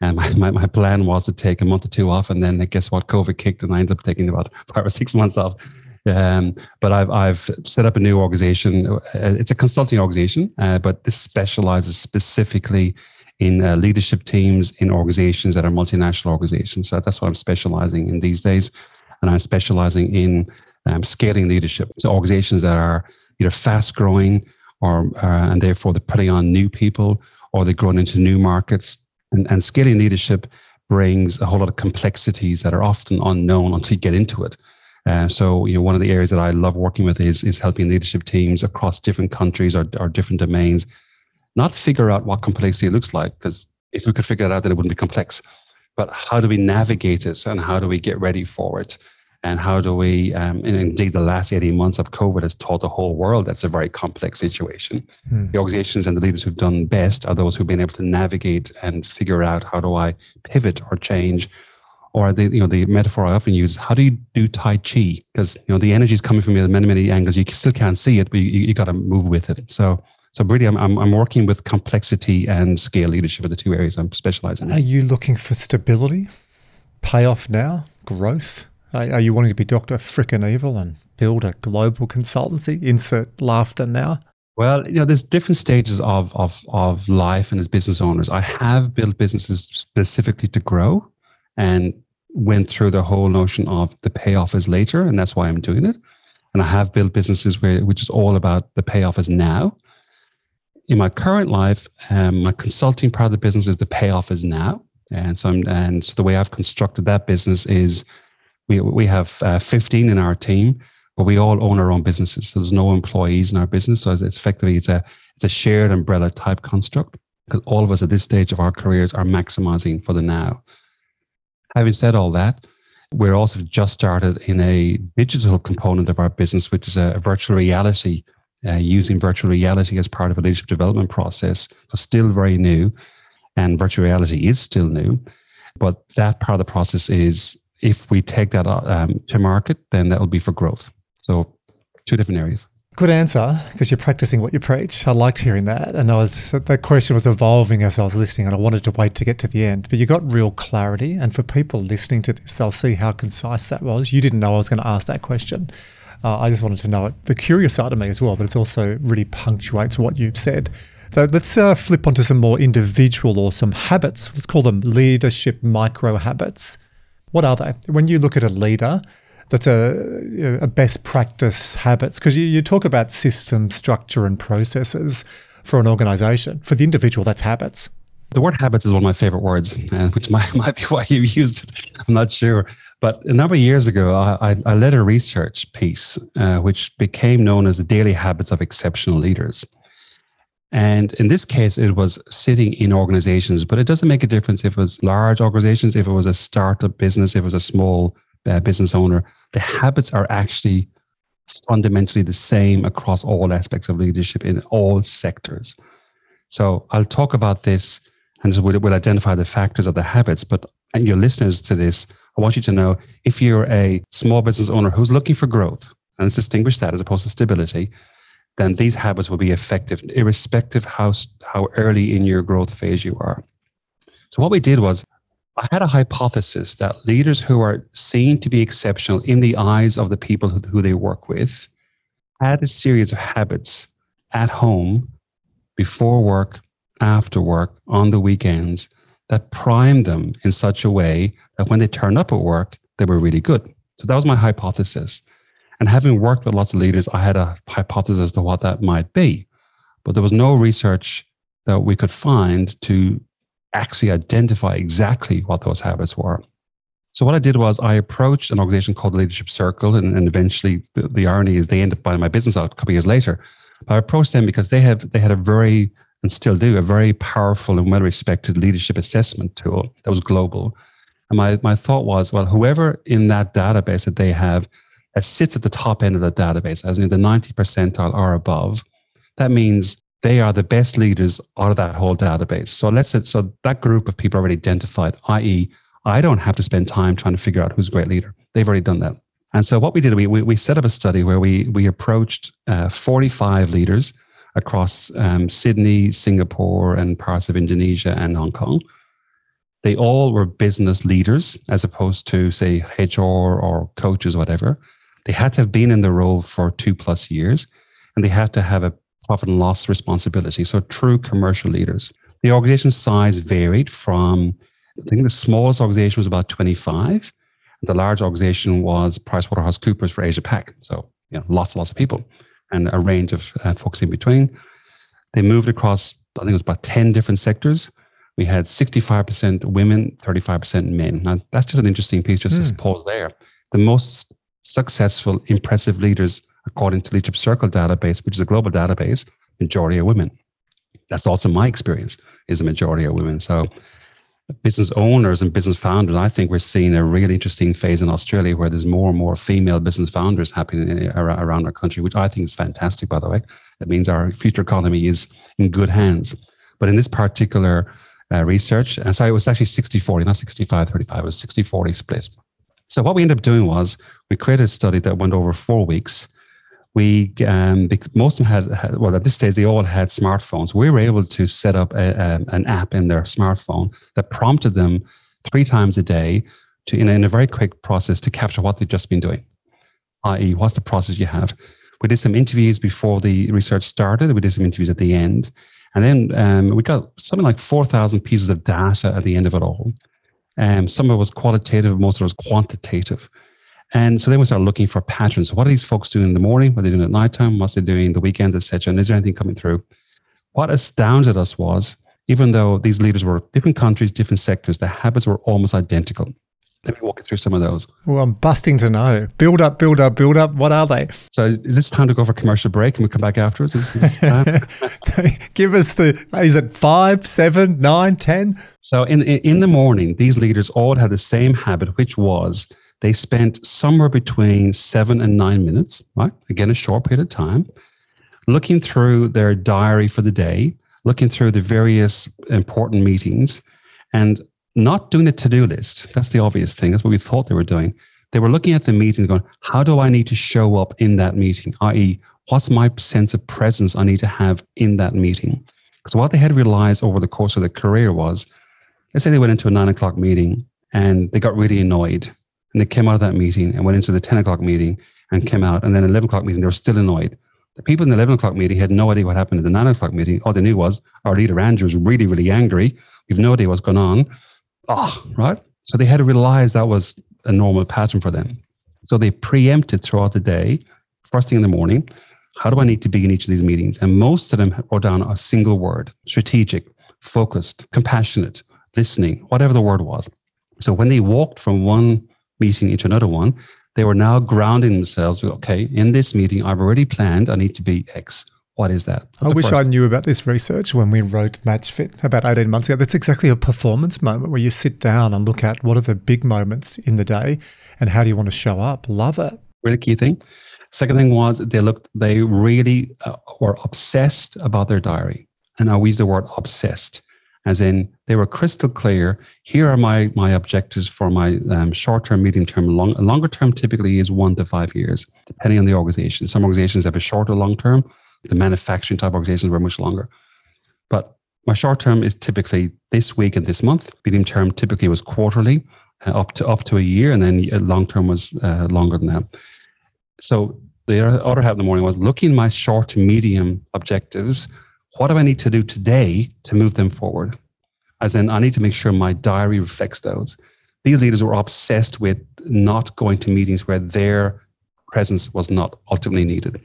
And my, my, plan was to take a month or two off. And then guess what? COVID kicked and I ended up taking about five or six months off. Um, but I've, I've set up a new organization. Uh, it's a consulting organization, uh, but this specializes specifically in uh, leadership teams in organizations that are multinational organizations. So that's what I'm specializing in these days. And I'm specializing in um, scaling leadership. So organizations that are either fast growing or, uh, and therefore they're putting on new people or they're growing into new markets. And, and scaling leadership brings a whole lot of complexities that are often unknown until you get into it. Uh, so, you know, one of the areas that I love working with is is helping leadership teams across different countries or, or different domains not figure out what complexity looks like, because if we could figure it out, then it wouldn't be complex. But how do we navigate it and how do we get ready for it? And how do we, um, and indeed, the last 18 months of COVID has taught the whole world that's a very complex situation. Hmm. The organizations and the leaders who've done best are those who've been able to navigate and figure out how do I pivot or change or the you know the metaphor I often use: how do you do Tai Chi? Because you know the energy is coming from many many angles. You still can't see it, but you, you got to move with it. So so really, I'm, I'm, I'm working with complexity and scale leadership are the two areas I'm specializing in. Are you looking for stability, payoff now, growth? Are, you wanting to be Dr. Frickin' Evil and build a global consultancy? Insert laughter now. Well, you know, there's different stages of, of, of life and as business owners. I have built businesses specifically to grow and went through the whole notion of the payoff is later, and that's why I'm doing it. And I have built businesses where which is all about the payoff is now in my current life, um, my consulting part of the business is the payoff is now. And so, I'm, and so the way I've constructed that business is we, we have uh, 15 in our team, but we all own our own businesses. So there's no employees in our business. So it's effectively, it's a, it's a shared umbrella type construct because all of us at this stage of our careers are maximizing for the now. Having said all that, we're also just started in a digital component of our business, which is a, virtual reality uh, using virtual reality as part of a leadership development process was still very new, and virtual reality is still new. But that part of the process is if we take that um, to market, then that will be for growth. So, two different areas. Good answer, because you're practicing what you preach. I liked hearing that, and I was that question was evolving as I was listening, and I wanted to wait to get to the end. But you got real clarity, and for people listening to this, they'll see how concise that was. You didn't know I was going to ask that question. Uh, I just wanted to know it. The curious side of me as well, but it also really punctuates what you've said. So let's uh, flip onto some more individual or some habits. Let's call them leadership micro habits. What are they? When you look at a leader, that's a, a best practice habits because you, you talk about system structure and processes for an organization. For the individual, that's habits. The word habits is one of my favorite words, uh, which might, might be why you used it. I'm not sure. But a number of years ago, I, I led a research piece uh, which became known as the daily habits of exceptional leaders. And in this case, it was sitting in organizations, but it doesn't make a difference if it was large organizations, if it was a startup business, if it was a small uh, business owner. The habits are actually fundamentally the same across all aspects of leadership in all sectors. So I'll talk about this and we'll, we'll identify the factors of the habits. But and your listeners to this, I want you to know if you're a small business owner who's looking for growth, and let's distinguish that as opposed to stability, then these habits will be effective, irrespective how how early in your growth phase you are. So what we did was I had a hypothesis that leaders who are seen to be exceptional in the eyes of the people who, they work with had a series of habits at home, before work, after work, on the weekends that primed them in such a way that when they turned up at work, they were really good. So that was my hypothesis. And having worked with lots of leaders, I had a hypothesis as to what that might be. But there was no research that we could find to actually identify exactly what those habits were. So what I did was I approached an organization called Leadership Circle, and, and eventually the, the, irony is they ended up buying my business out a couple years later. But I approached them because they have they had a very and still do a very powerful and well respected leadership assessment tool that was global. And my, my thought was, well, whoever in that database that they have that sits at the top end of the database, as in the 90 percentile or above, that means they are the best leaders out of that whole database. So let's say, so that group of people already identified, i.e., I don't have to spend time trying to figure out who's a great leader. They've already done that. And so what we did, we, we, we set up a study where we, we approached uh, 45 leaders across um, Sydney, Singapore, and parts of Indonesia and Hong Kong. They all were business leaders as opposed to, say, HR or coaches, whatever. They had to have been in the role for two plus years and they had to have a profit and loss responsibility. So, true commercial leaders. The organization size varied from, I think the smallest organization was about 25. The large organization was PricewaterhouseCoopers for Asia Pac. So, you know, lots and lots of people and a range of uh, folks in between. They moved across, I think it was about 10 different sectors. We had 65% women, 35% men. Now, that's just an interesting piece, just mm. to pause there. The most successful, impressive leaders, according to Leadership Circle database, which is a global database, majority are women. That's also my experience, is a majority are women. So business owners and business founders, I think we're seeing a really interesting phase in Australia where there's more and more female business founders happening around our country, which I think is fantastic, by the way. It means our future economy is in good hands. But in this particular uh, research, and so it was actually 60 40, not 65 35, it was 60 40 split. So what we ended up doing was we created a study that went over four weeks. We um, most of them had, had, well at this stage they all had smartphones. We were able to set up a, a, an app in their smartphone that prompted them three times a day to in a, in a very quick process to capture what they've just been doing, i.e., what's the process you have. We did some interviews before the research started. We did some interviews at the end, and then um, we got something like four thousand pieces of data at the end of it all. Um, some of it was qualitative, most of it was quantitative. And so then we started looking for patterns. What are these folks doing in the morning? What are they doing at nighttime? What's they doing the weekends, etc. And is there anything coming through? What astounded us was, even though these leaders were different countries, different sectors, the habits were almost identical. Let me walk you through some of those. Well, I'm busting to know. Build up, build up, build up. What are they? So, is this time to go for a commercial break and we come back afterwards? Give us the, is it five, seven, nine, ten? So, in, in the morning, these leaders all had the same habit, which was they spent somewhere between seven and nine minutes, right? Again, a short period of time, looking through their diary for the day, looking through the various important meetings, and not doing a to-do list. That's the obvious thing. That's what we thought they were doing. They were looking at the meeting going, how do I need to show up in that meeting? I.e., what's my sense of presence I need to have in that meeting? Because what they had realized over the course of their career was, let's say they went into a nine o'clock meeting and they got really annoyed and they came out of that meeting and went into the 10 o'clock meeting and came out and then 11 o'clock meeting, they were still annoyed. The people in the 11 o'clock meeting had no idea what happened at the 9 o'clock meeting. All they knew was our leader, Andrew, was really, really angry. We've no idea what's going on oh, right? So they had to realize that was a normal pattern for them. So they preempted throughout the day, first thing in the morning, how do I need to be in each of these meetings? And most of them wrote down a single word strategic, focused, compassionate, listening, whatever the word was. So when they walked from one meeting into another one, they were now grounding themselves with, okay, in this meeting, I've already planned I need to be X. What is that? That's I wish I knew about this research when we wrote Match Fit about 18 months ago. That's exactly a performance moment where you sit down and look at what are the big moments in the day and how do you want to show up. Love it. Really key thing. Second thing was they looked, they really uh, were obsessed about their diary. And I use the word obsessed, as in they were crystal clear. Here are my, my objectives for my um, short term, medium term, long, longer term typically is one to five years, depending on the organization. Some organizations have a shorter long term, the manufacturing type organizations were much longer. But my short term is typically this week and this month. Medium term typically was quarterly, uh, up to up to a year, and then long term was uh, longer than that. So the other half of the morning was looking my short to medium objectives. What do I need to do today to move them forward? As in, I need to make sure my diary reflects those. These leaders were obsessed with not going to meetings where their presence was not ultimately needed.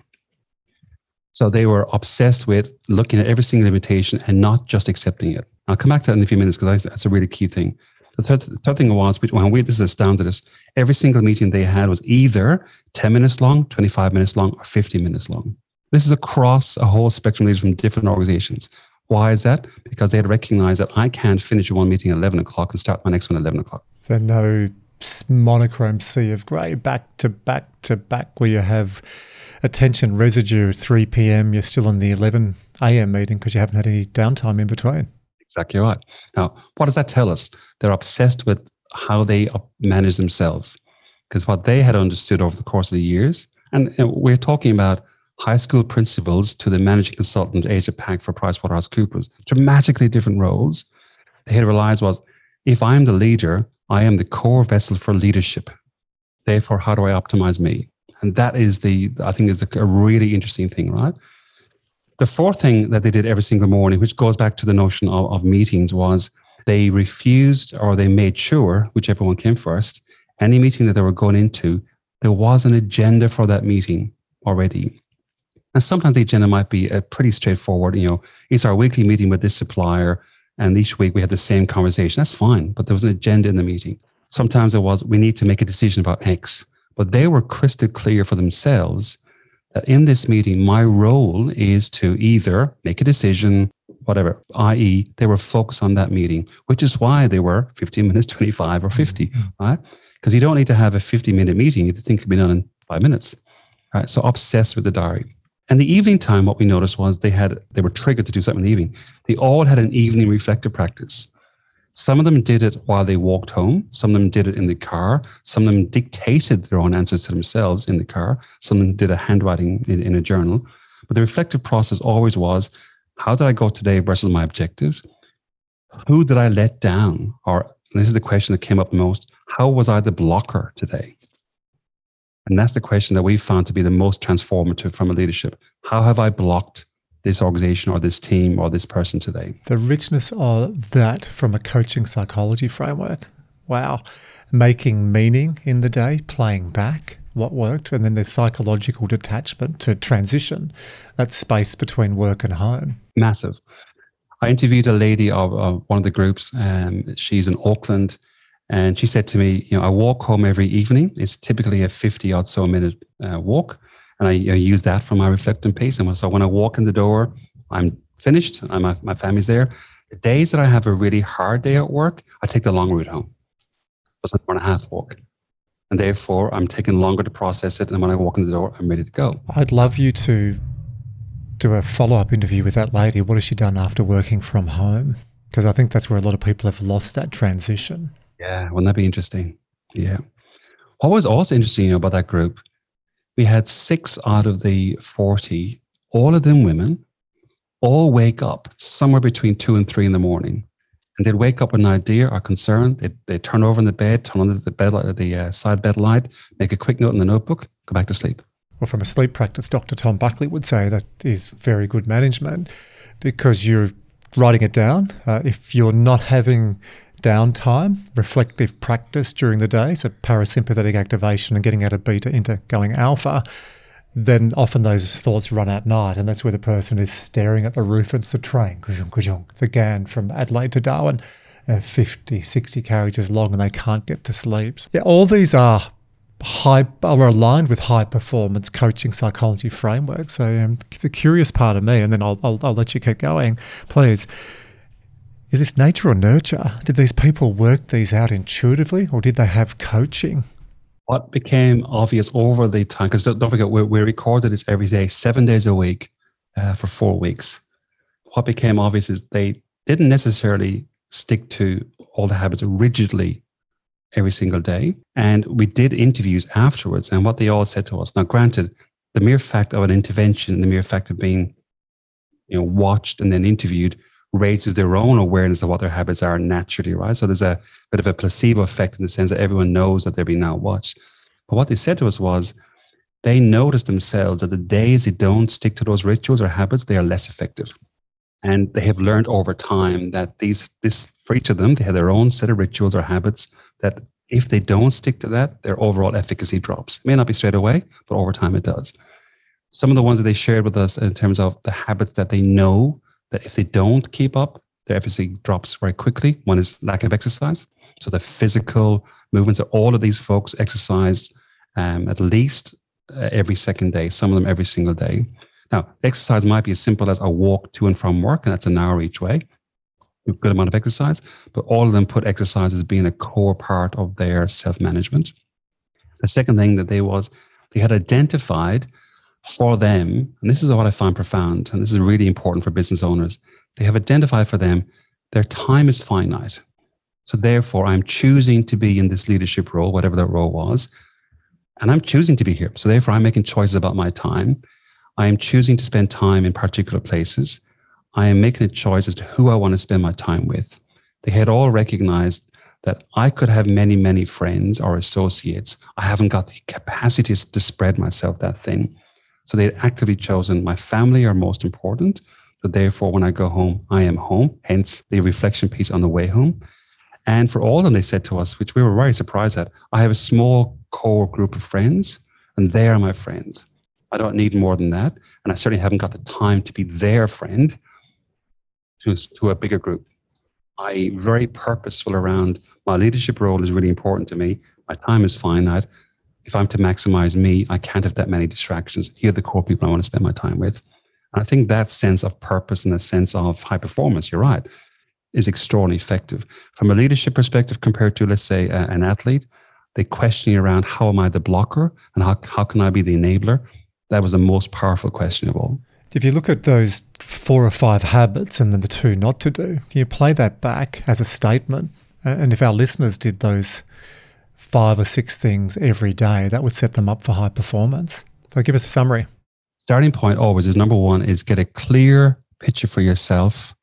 So they were obsessed with looking at every single invitation and not just accepting it. I'll come back to that in a few minutes because that's a really key thing. The third, third thing was when we this is astounded us, every single meeting they had was either 10 minutes long, 25 minutes long, or 50 minutes long. This is across a whole spectrum of leaders from different organizations. Why is that? Because they had recognized that I can't finish one meeting at 11 o'clock and start my next one at 11 o'clock. So no monochrome sea of grey back to back to back where you have attention residue 3 p.m. You're still in the 11 a.m. meeting because you haven't had any downtime in between. Exactly right. Now, what does that tell us? They're obsessed with how they manage themselves because what they had understood over the course of the years, and we're talking about high school principals to the managing consultant Asia Pac for PricewaterhouseCoopers, dramatically different roles. They had realized was if I'm the leader, I am the core vessel for leadership. Therefore, how do I optimize me? And that is the, I think, is a really interesting thing, right? The fourth thing that they did every single morning, which goes back to the notion of, of meetings, was they refused or they made sure, whichever one came first, any meeting that they were going into, there was an agenda for that meeting already. And sometimes the agenda might be a pretty straightforward, you know, it's our weekly meeting with this supplier, and each week we have the same conversation. That's fine, but there was an agenda in the meeting. Sometimes it was, we need to make a decision about X. But they were crystal clear for themselves that in this meeting, my role is to either make a decision, whatever, i.e., they were focused on that meeting, which is why they were 15 minutes, 25 or 50, mm-hmm. right? Because you don't need to have a 50 minute meeting if the thing can be done in five minutes. Right. So obsessed with the diary. And the evening time, what we noticed was they had they were triggered to do something in the evening. They all had an evening reflective practice. Some of them did it while they walked home. Some of them did it in the car. Some of them dictated their own answers to themselves in the car. Some of them did a handwriting in, in a journal. But the reflective process always was how did I go today versus my objectives? Who did I let down? Or this is the question that came up most how was I the blocker today? And that's the question that we found to be the most transformative from a leadership. How have I blocked this organization or this team or this person today. The richness of that from a coaching psychology framework. Wow. Making meaning in the day, playing back what worked, and then the psychological detachment to transition that space between work and home. Massive. I interviewed a lady of, of one of the groups. Um, she's in Auckland. And she said to me, you know, I walk home every evening. It's typically a 50 odd so minute uh, walk and I, I use that for my reflecting piece. And so when I walk in the door, I'm finished. and my, my family's there. The days that I have a really hard day at work, I take the long route home. It's an hour and a half walk. And therefore, I'm taking longer to process it. And when I walk in the door, I'm ready to go. I'd love you to do a follow up interview with that lady. What has she done after working from home? Because I think that's where a lot of people have lost that transition. Yeah, wouldn't that be interesting? Yeah. What was also interesting about that group we had six out of the 40, all of them women, all wake up somewhere between two and three in the morning. And they'd wake up with an idea or concern. They'd, they'd turn over in the bed, turn on the, bed, the uh, side bed light, make a quick note in the notebook, go back to sleep. Well, from a sleep practice, Dr. Tom Buckley would say that is very good management because you're writing it down. Uh, if you're not having downtime, reflective practice during the day, so parasympathetic activation and getting out of beta into going alpha, then often those thoughts run at night. And that's where the person is staring at the roof. And it's the train, the Ghan from Adelaide to Darwin, uh, 50, 60 carriages long, and they can't get to sleep. Yeah, all these are high are aligned with high performance coaching psychology framework. So um, the curious part of me, and then I'll, I'll, I'll let you keep going, please is this nature or nurture? Did these people work these out intuitively or did they have coaching? What became obvious over the time, because don't, don't, forget, we, we recorded this every day, seven days a week uh, for four weeks. What became obvious is they didn't necessarily stick to all the habits rigidly every single day. And we did interviews afterwards. And what they all said to us now, granted, the mere fact of an intervention, the mere fact of being you know, watched and then interviewed raises their own awareness of what their habits are naturally, right? So there's a bit of a placebo effect in the sense that everyone knows that they're being now watched. But what they said to us was they noticed themselves that the days they don't stick to those rituals or habits, they are less effective. And they have learned over time that these, this for each of them, they have their own set of rituals or habits that if they don't stick to that, their overall efficacy drops. It may not be straight away, but over time it does. Some of the ones that they shared with us in terms of the habits that they know that if they don't keep up, their efficacy drops very quickly. One is lack of exercise. So the physical movements of all of these folks exercise um, at least uh, every second day, some of them every single day. Now, exercise might be as simple as a walk to and from work, and that's an hour each way. A good amount of exercise, but all of them put exercise as being a core part of their self management. The second thing that they was they had identified for them, and this is what I find profound, and this is really important for business owners. They have identified for them their time is finite. So therefore, I'm choosing to be in this leadership role, whatever that role was, and I'm choosing to be here. So therefore, I'm making choices about my time. I am choosing to spend time in particular places. I am making a choice as to who I want to spend my time with. They had all recognized that I could have many, many friends or associates. I haven't got the capacity to spread myself that thin. So they had actively chosen my family are most important. So therefore, when I go home, I am home. Hence the reflection piece on the way home. And for all of them, they said to us, which we were very surprised at, I have a small core group of friends, and they are my friends. I don't need more than that. And I certainly haven't got the time to be their friend to, to a bigger group. I very purposeful around my leadership role is really important to me. My time is finite. If I'm to maximize me, I can't have that many distractions. Here are the core people I want to spend my time with. And I think that sense of purpose and a sense of high performance, you're right, is extraordinarily effective. From a leadership perspective, compared to, let's say, a, an athlete, the questioning around how am I the blocker and how, how can I be the enabler? That was the most powerful question of all. If you look at those four or five habits and then the two not to do, you play that back as a statement. And if our listeners did those five or six things every day, that would set them up for high performance. So give us a summary. Starting point always is number one is get a clear picture for yourself.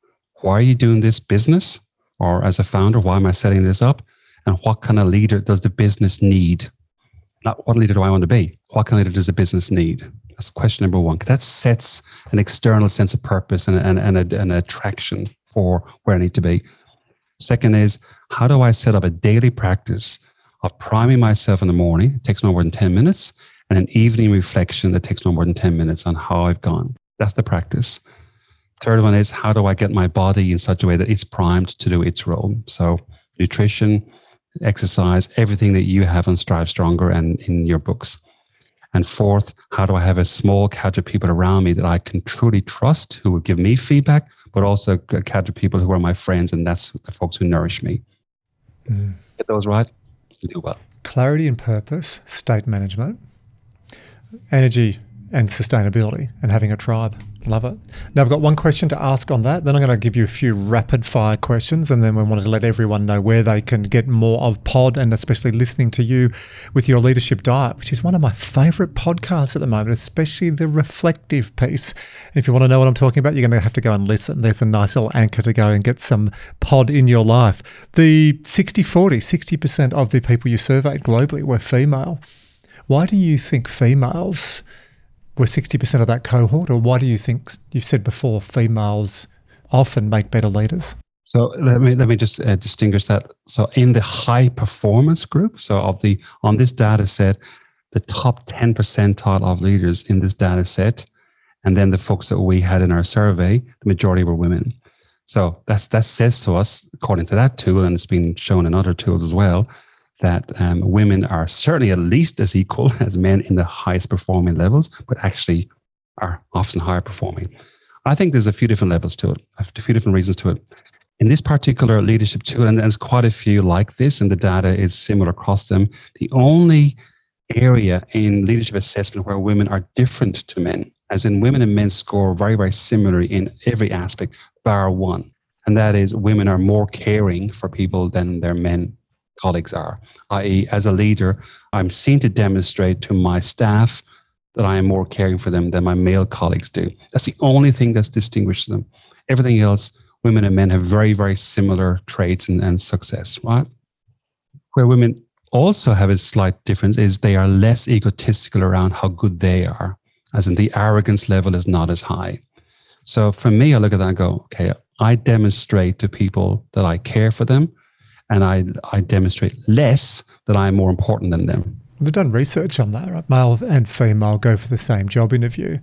Why are you doing this business? Or as a founder, why am I setting this up? and what kind of leader does the business need? Not what leader do I want to be? What kind of leader does the business need? That's question number one. That sets an external sense of purpose and, and, and a, an attraction for where I need to be. Second is, how do I set up a daily practice of priming myself in the morning? It takes no more than 10 minutes, and an evening reflection that takes no more than 10 minutes on how I've gone. That's the practice. Third one is, how do I get my body in such a way that it's primed to do its role? So, nutrition, exercise, everything that you have on Strive Stronger and in your books. And fourth, how do I have a small cadre of people around me that I can truly trust who will give me feedback, but also a cadre of people who are my friends, and that's the folks who nourish me. Mm. Get those right, do well. Clarity and purpose, state management, energy and sustainability, and having a tribe. Love it. Now, I've got one question to ask on that. Then I'm going to give you a few rapid fire questions. And then we wanted to let everyone know where they can get more of Pod and especially listening to you with your leadership diet, which is one of my favorite podcasts at the moment, especially the reflective piece. And if you want to know what I'm talking about, you're going to have to go and listen. There's a nice little anchor to go and get some Pod in your life. The 60 40, 60% of the people you surveyed globally were female. Why do you think females? Were 60% of that cohort? Or why do you think you've said before females often make better leaders? So let me let me just uh, distinguish that. So in the high performance group, so of the on this data set, the top 10 percentile of leaders in this data set, and then the folks that we had in our survey, the majority were women. So that's that says to us, according to that tool, and it's been shown in other tools as well, that um, women are certainly at least as equal as men in the highest performing levels, but actually are often higher performing. I think there's a few different levels to it, a few different reasons to it. In this particular leadership tool, and there's quite a few like this, and the data is similar across them, the only area in leadership assessment where women are different to men, as in women and men score very, very similarly in every aspect, bar one. And that is women are more caring for people than their men colleagues are, i.e., as a leader, I'm seen to demonstrate to my staff that I am more caring for them than my male colleagues do. That's the only thing that's distinguishes them. Everything else, women and men have very, very similar traits and, and success, right? Where women also have a slight difference is they are less egotistical around how good they are, as in the arrogance level is not as high. So for me, I look at that and go, okay, I demonstrate to people that I care for them and I, I demonstrate less that I'm more important than them. We've done research on that, right? Male and female go for the same job interview.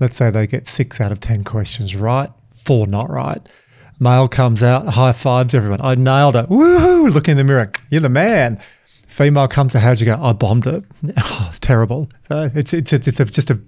Let's say they get six out of 10 questions right, four not right. Male comes out, high fives everyone. I nailed it. Woohoo! Look in the mirror. You're the man. female comes to how'd you go? I bombed it. Oh, it's terrible. So it's it's it's, it's a, just a.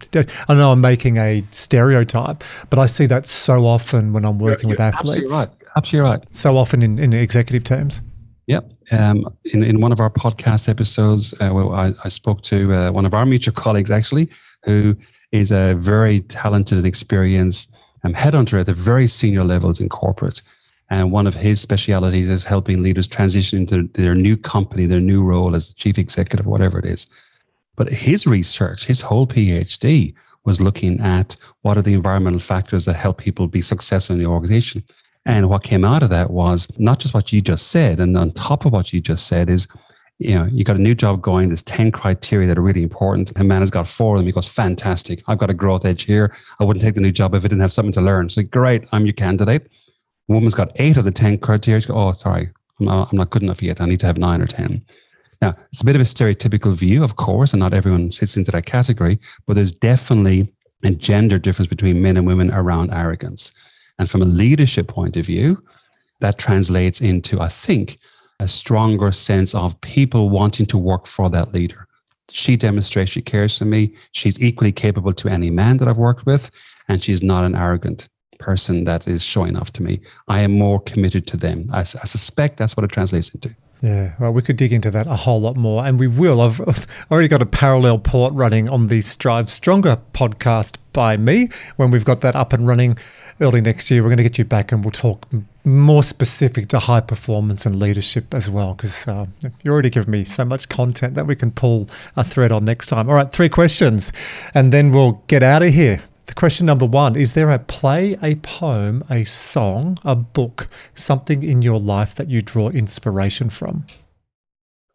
I know I'm making a stereotype, but I see that so often when I'm working You're- with you're athletes. Absolutely right. Absolutely right. So often in, in executive terms. Yep. Um, in, in one of our podcast episodes, uh, well, I, I spoke to uh, one of our mutual colleagues, actually, who is a very talented and experienced um, headhunter at the very senior levels in corporate. And one of his specialities is helping leaders transition into their new company, their new role as the chief executive, whatever it is. But his research, his whole PhD, was looking at what are the environmental factors that help people be successful in the organization. And what came out of that was not just what you just said, and on top of what you just said is, you know, you got a new job going. There's ten criteria that are really important. A man has got four of them. He goes, fantastic. I've got a growth edge here. I wouldn't take the new job if I didn't have something to learn. So great, I'm your candidate. Woman's got eight of the ten criteria. She goes, oh, sorry, I'm not, I'm not good enough yet. I need to have nine or ten. Now, it's a bit of a stereotypical view, of course, and not everyone sits into that category, but there's definitely a gender difference between men and women around arrogance. And from a leadership point of view, that translates into, I think, a stronger sense of people wanting to work for that leader. She demonstrates she cares for me. She's equally capable to any man that I've worked with, and she's not an arrogant person that is showing off to me. I am more committed to them. I suspect that's what it translates into. Yeah, well, we could dig into that a whole lot more, and we will. I've, I've already got a parallel port running on the Strive Stronger podcast by me. When we've got that up and running early next year, we're going to get you back and we'll talk more specific to high performance and leadership as well, because uh, you already give me so much content that we can pull a thread on next time. All right, three questions, and then we'll get out of here. The question number one Is there a play, a poem, a song, a book, something in your life that you draw inspiration from?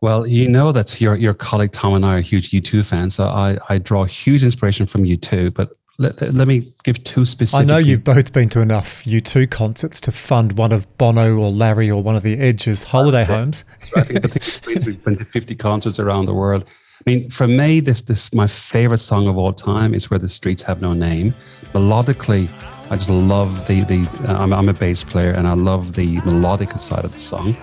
Well, you know that your your colleague Tom and I are huge U2 fans, so I, I draw huge inspiration from U2. But let, let me give two specific. I know you've both been to enough U2 concerts to fund one of Bono or Larry or one of the Edges holiday homes. I think the thing we've been to 50 concerts around the world. I mean, for me, this this my favorite song of all time is "Where the Streets Have No Name." Melodically, I just love the the. Uh, I'm, I'm a bass player, and I love the melodic side of the song.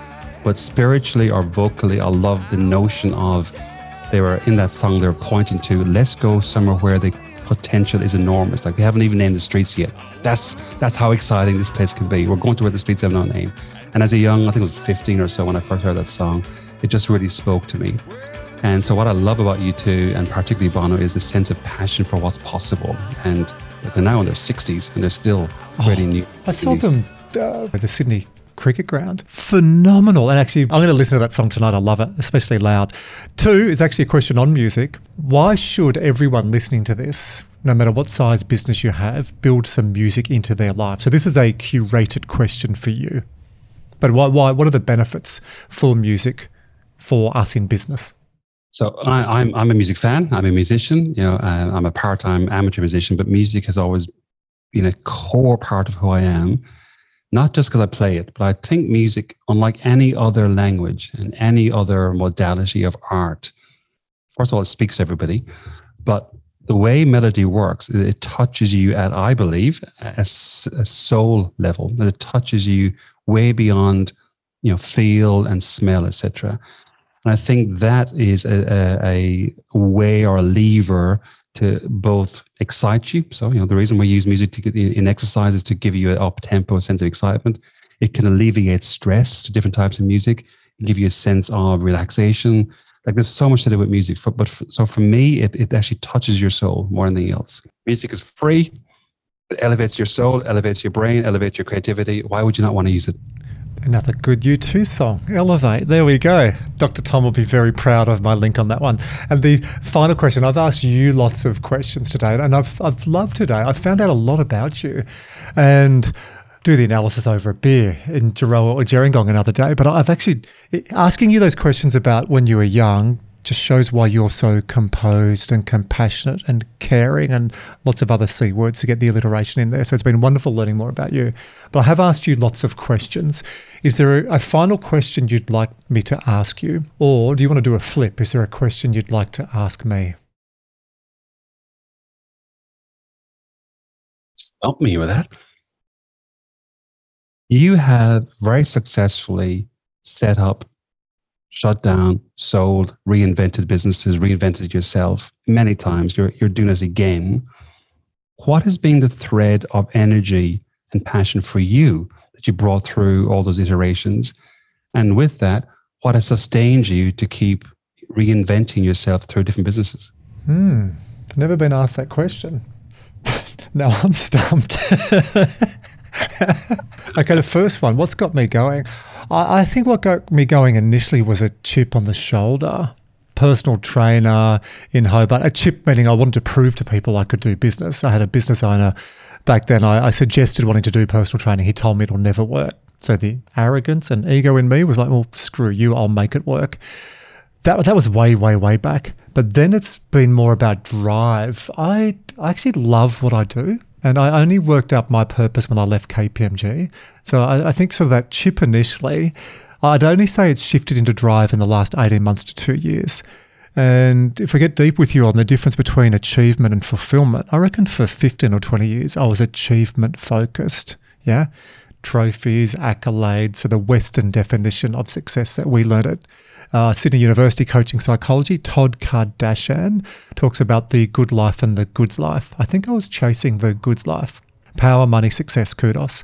But spiritually or vocally, I love the notion of they were in that song. They were pointing to let's go somewhere where the potential is enormous. Like they haven't even named the streets yet. That's that's how exciting this place can be. We're going to where the streets have no name. And as a young, I think it was 15 or so when I first heard that song, it just really spoke to me. And so what I love about U2, and particularly Bono, is the sense of passion for what's possible. And they're now in their 60s and they're still creating new. I saw them uh, at the Sydney Cricket Ground. Phenomenal. And actually, I'm going to listen to that song tonight. I love it, especially loud. Two is actually a question on music. Why should everyone listening to this, no matter what size business you have, build some music into their life? So, this is a curated question for you. But why, why, what are the benefits for music for us in business? So I, I'm I'm a music fan. I'm a musician. You know, I'm a part-time amateur musician, but music has always been a core part of who I am. Not just because I play it, but I think music, unlike any other language and any other modality of art, first of all, it speaks to everybody. But the way melody works, it touches you at, I believe, a soul level. It touches you way beyond, you know, feel and smell, etc. And I think that is a, a, a way or a lever to both excite you. So, you know, the reason we use music to get in, in exercise is to give you an up tempo sense of excitement. It can alleviate stress to different types of music, give you a sense of relaxation. Like there's so much to do with music. For, but for, so for me, it, it actually touches your soul more than anything else. Music is free. It elevates your soul, elevates your brain, elevates your creativity. Why would you not want to use it? Another good U2 song, Elevate. There we go. Dr. Tom will be very proud of my link on that one. And the final question I've asked you lots of questions today, and I've, I've loved today. I've found out a lot about you and do the analysis over a beer in Gerroa or Gerringong another day. But I've actually eh, asking you those questions about when you were young just shows why you're so composed and compassionate and caring and lots of other C words to get the alliteration in there. So it's been wonderful learning more about you. But I have asked you lots of questions. Is there a, a final question you'd like me to ask you? Or do you want to do a flip? Is there a question you'd like to ask me? Stop me with that. You have very successfully set up shut down, sold, reinvented businesses, reinvented yourself many times. You're, you're doing it again. What has been the thread of energy and passion for you that you brought through all those iterations? And with that, what has sustained you to keep reinventing yourself through different businesses? Hmm. Never been asked that question. now I'm stumped. okay, the first one, what's got me going? I, I think what got me going initially was a chip on the shoulder personal trainer in Hobart. A chip meaning I wanted to prove to people I could do business. I had a business owner back then. I, I, suggested wanting to do personal training. He told me it'll never work. So the arrogance and ego in me was like, well, screw you, I'll make it work. That, that was way, way, way back. But then it's been more about drive. I, I actually love what I do. And I only worked out my purpose when I left KPMG. So I, I think sort of that chip initially, I'd only say it's shifted into drive in the last 18 months to two years. And if I get deep with you on the difference between achievement and fulfillment, I reckon for 15 or 20 years, I was achievement focused. Yeah. Trophies, accolades, so the Western definition of success that we learned at uh, Sydney University coaching psychology, Todd Kashdan talks about the good life and the goods life. I think I was chasing the goods life. Power, money, success, kudos.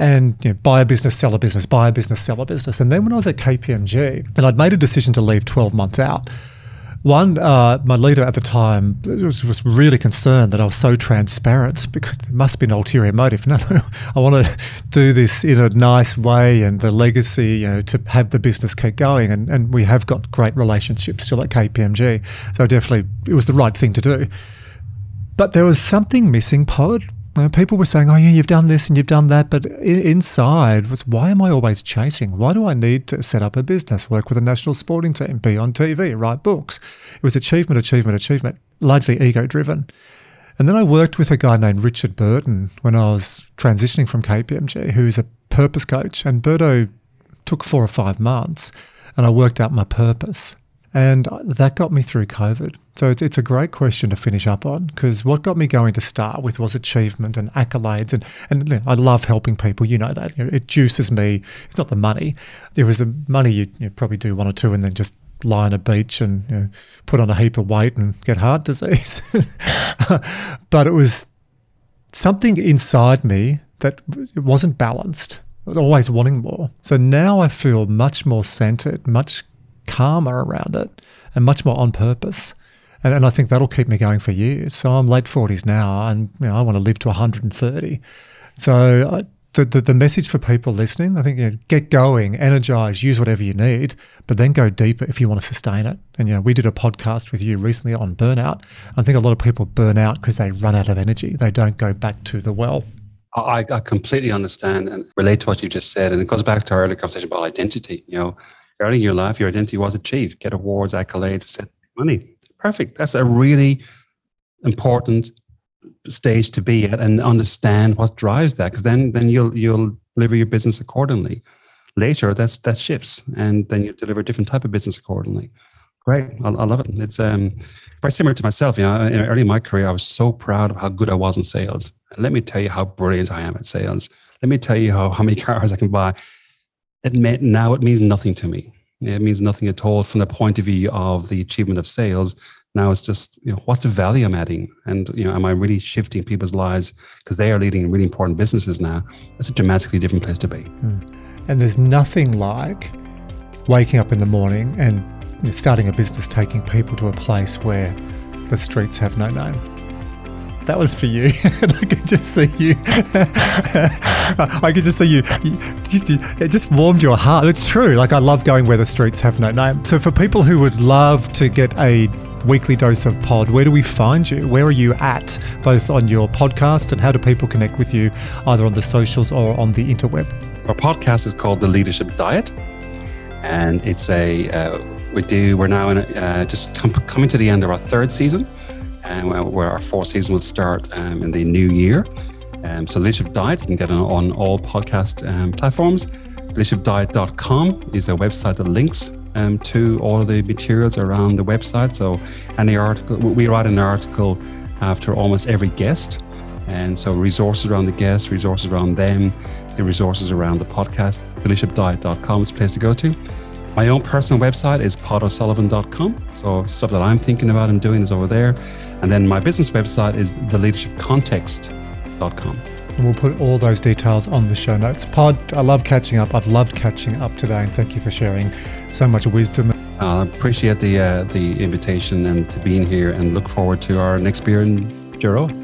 And you know, buy a business, sell a business, buy a business, sell a business. And then when I was at KPMG, and I'd made a decision to leave 12 months out, one, uh, my leader at the time was, was, really concerned that I was so transparent because there must be an ulterior motive. No, no, I want to do this in a nice way and the legacy, you know, to have the business keep going. And, and we have got great relationships still at KPMG. So definitely it was the right thing to do. But there was something missing, Pod, uh, people were saying, "Oh yeah, you've done this and you've done that," but inside was, "Why am I always chasing? Why do I need to set up a business, work with a national sporting team, be on TV, write books?" It was achievement, achievement, achievement, largely ego-driven. And then I worked with a guy named Richard Burton when I was transitioning from KPMG, who's a purpose coach. And Burdo took four or five months, and I worked out my purpose. And that got me through COVID. So it's, it's a great question to finish up on because what got me going to start with was achievement and accolades. And, and you know, I love helping people. You know that. You know, it juices me. It's not the money. There was the money you you probably do one or two and then just lie on a beach and you know, put on a heap of weight and get heart disease. but it was something inside me that it wasn't balanced. I was always wanting more. So now I feel much more centered, much calmer around it and much more on purpose. And, and I think that'll keep me going for years. So I'm late 40s now and you know, I want to live to 130. So I, the, the, the, message for people listening, I think, you know, get going, energize, use whatever you need, but then go deeper if you want to sustain it. And, you know, we did a podcast with you recently on burnout. I think a lot of people burn out because they run out of energy. They don't go back to the well. I, I completely understand and relate to what you just said. And it goes back to our earlier conversation about identity. You know, early in your life, your identity was achieved, get awards, accolades, set money. Perfect. That's a really important stage to be at and understand what drives that because then then you'll you'll deliver your business accordingly. Later that's that shifts and then you deliver a different type of business accordingly. Great. I, I love it. It's um very similar to myself you know early in my career i was so proud of how good i was in sales. Let me tell you how brilliant i am at sales. Let me tell you how, how many cars i can buy it now it means nothing to me it means nothing at all from the point of view of the achievement of sales. Now it's just, you know, what's the value I'm adding? And, you know, am I really shifting people's lives because they are leading really important businesses now? That's a dramatically different place to be. Hmm. And there's nothing like waking up in the morning and starting a business, taking people to a place where the streets have no name that was for you. I could just see you. I could just see you. It just warmed your heart. It's true. Like I love going where the streets have no name. So for people who would love to get a weekly dose of pod, where do we find you? Where are you at, both on your podcast and how do people connect with you, either on the socials or on the interweb? Our podcast is called The Leadership Diet, and it's a uh, we do. We're now in a, uh, just com- coming to the end of our third season um, where our fourth season will start um, in the new year. Um, so Leadership Diet, you can get it on all podcast um, platforms. Leadershipdiet.com is a website that links um, to all of the materials around the website. So any article, we write an article after almost every guest. And so resources around the guests, resources around them, the resources around the podcast. Leadershipdiet.com is a place to go to. My own personal website is podosullivan.com. So stuff that I'm thinking about and doing is over there. And then my business website is theleadershipcontext.com. And we'll put all those details on the show notes. Pod, I love catching up. I've loved catching up today, and thank you for sharing so much wisdom. I appreciate the uh, the invitation and to being here, and look forward to our next beer in Gerroa.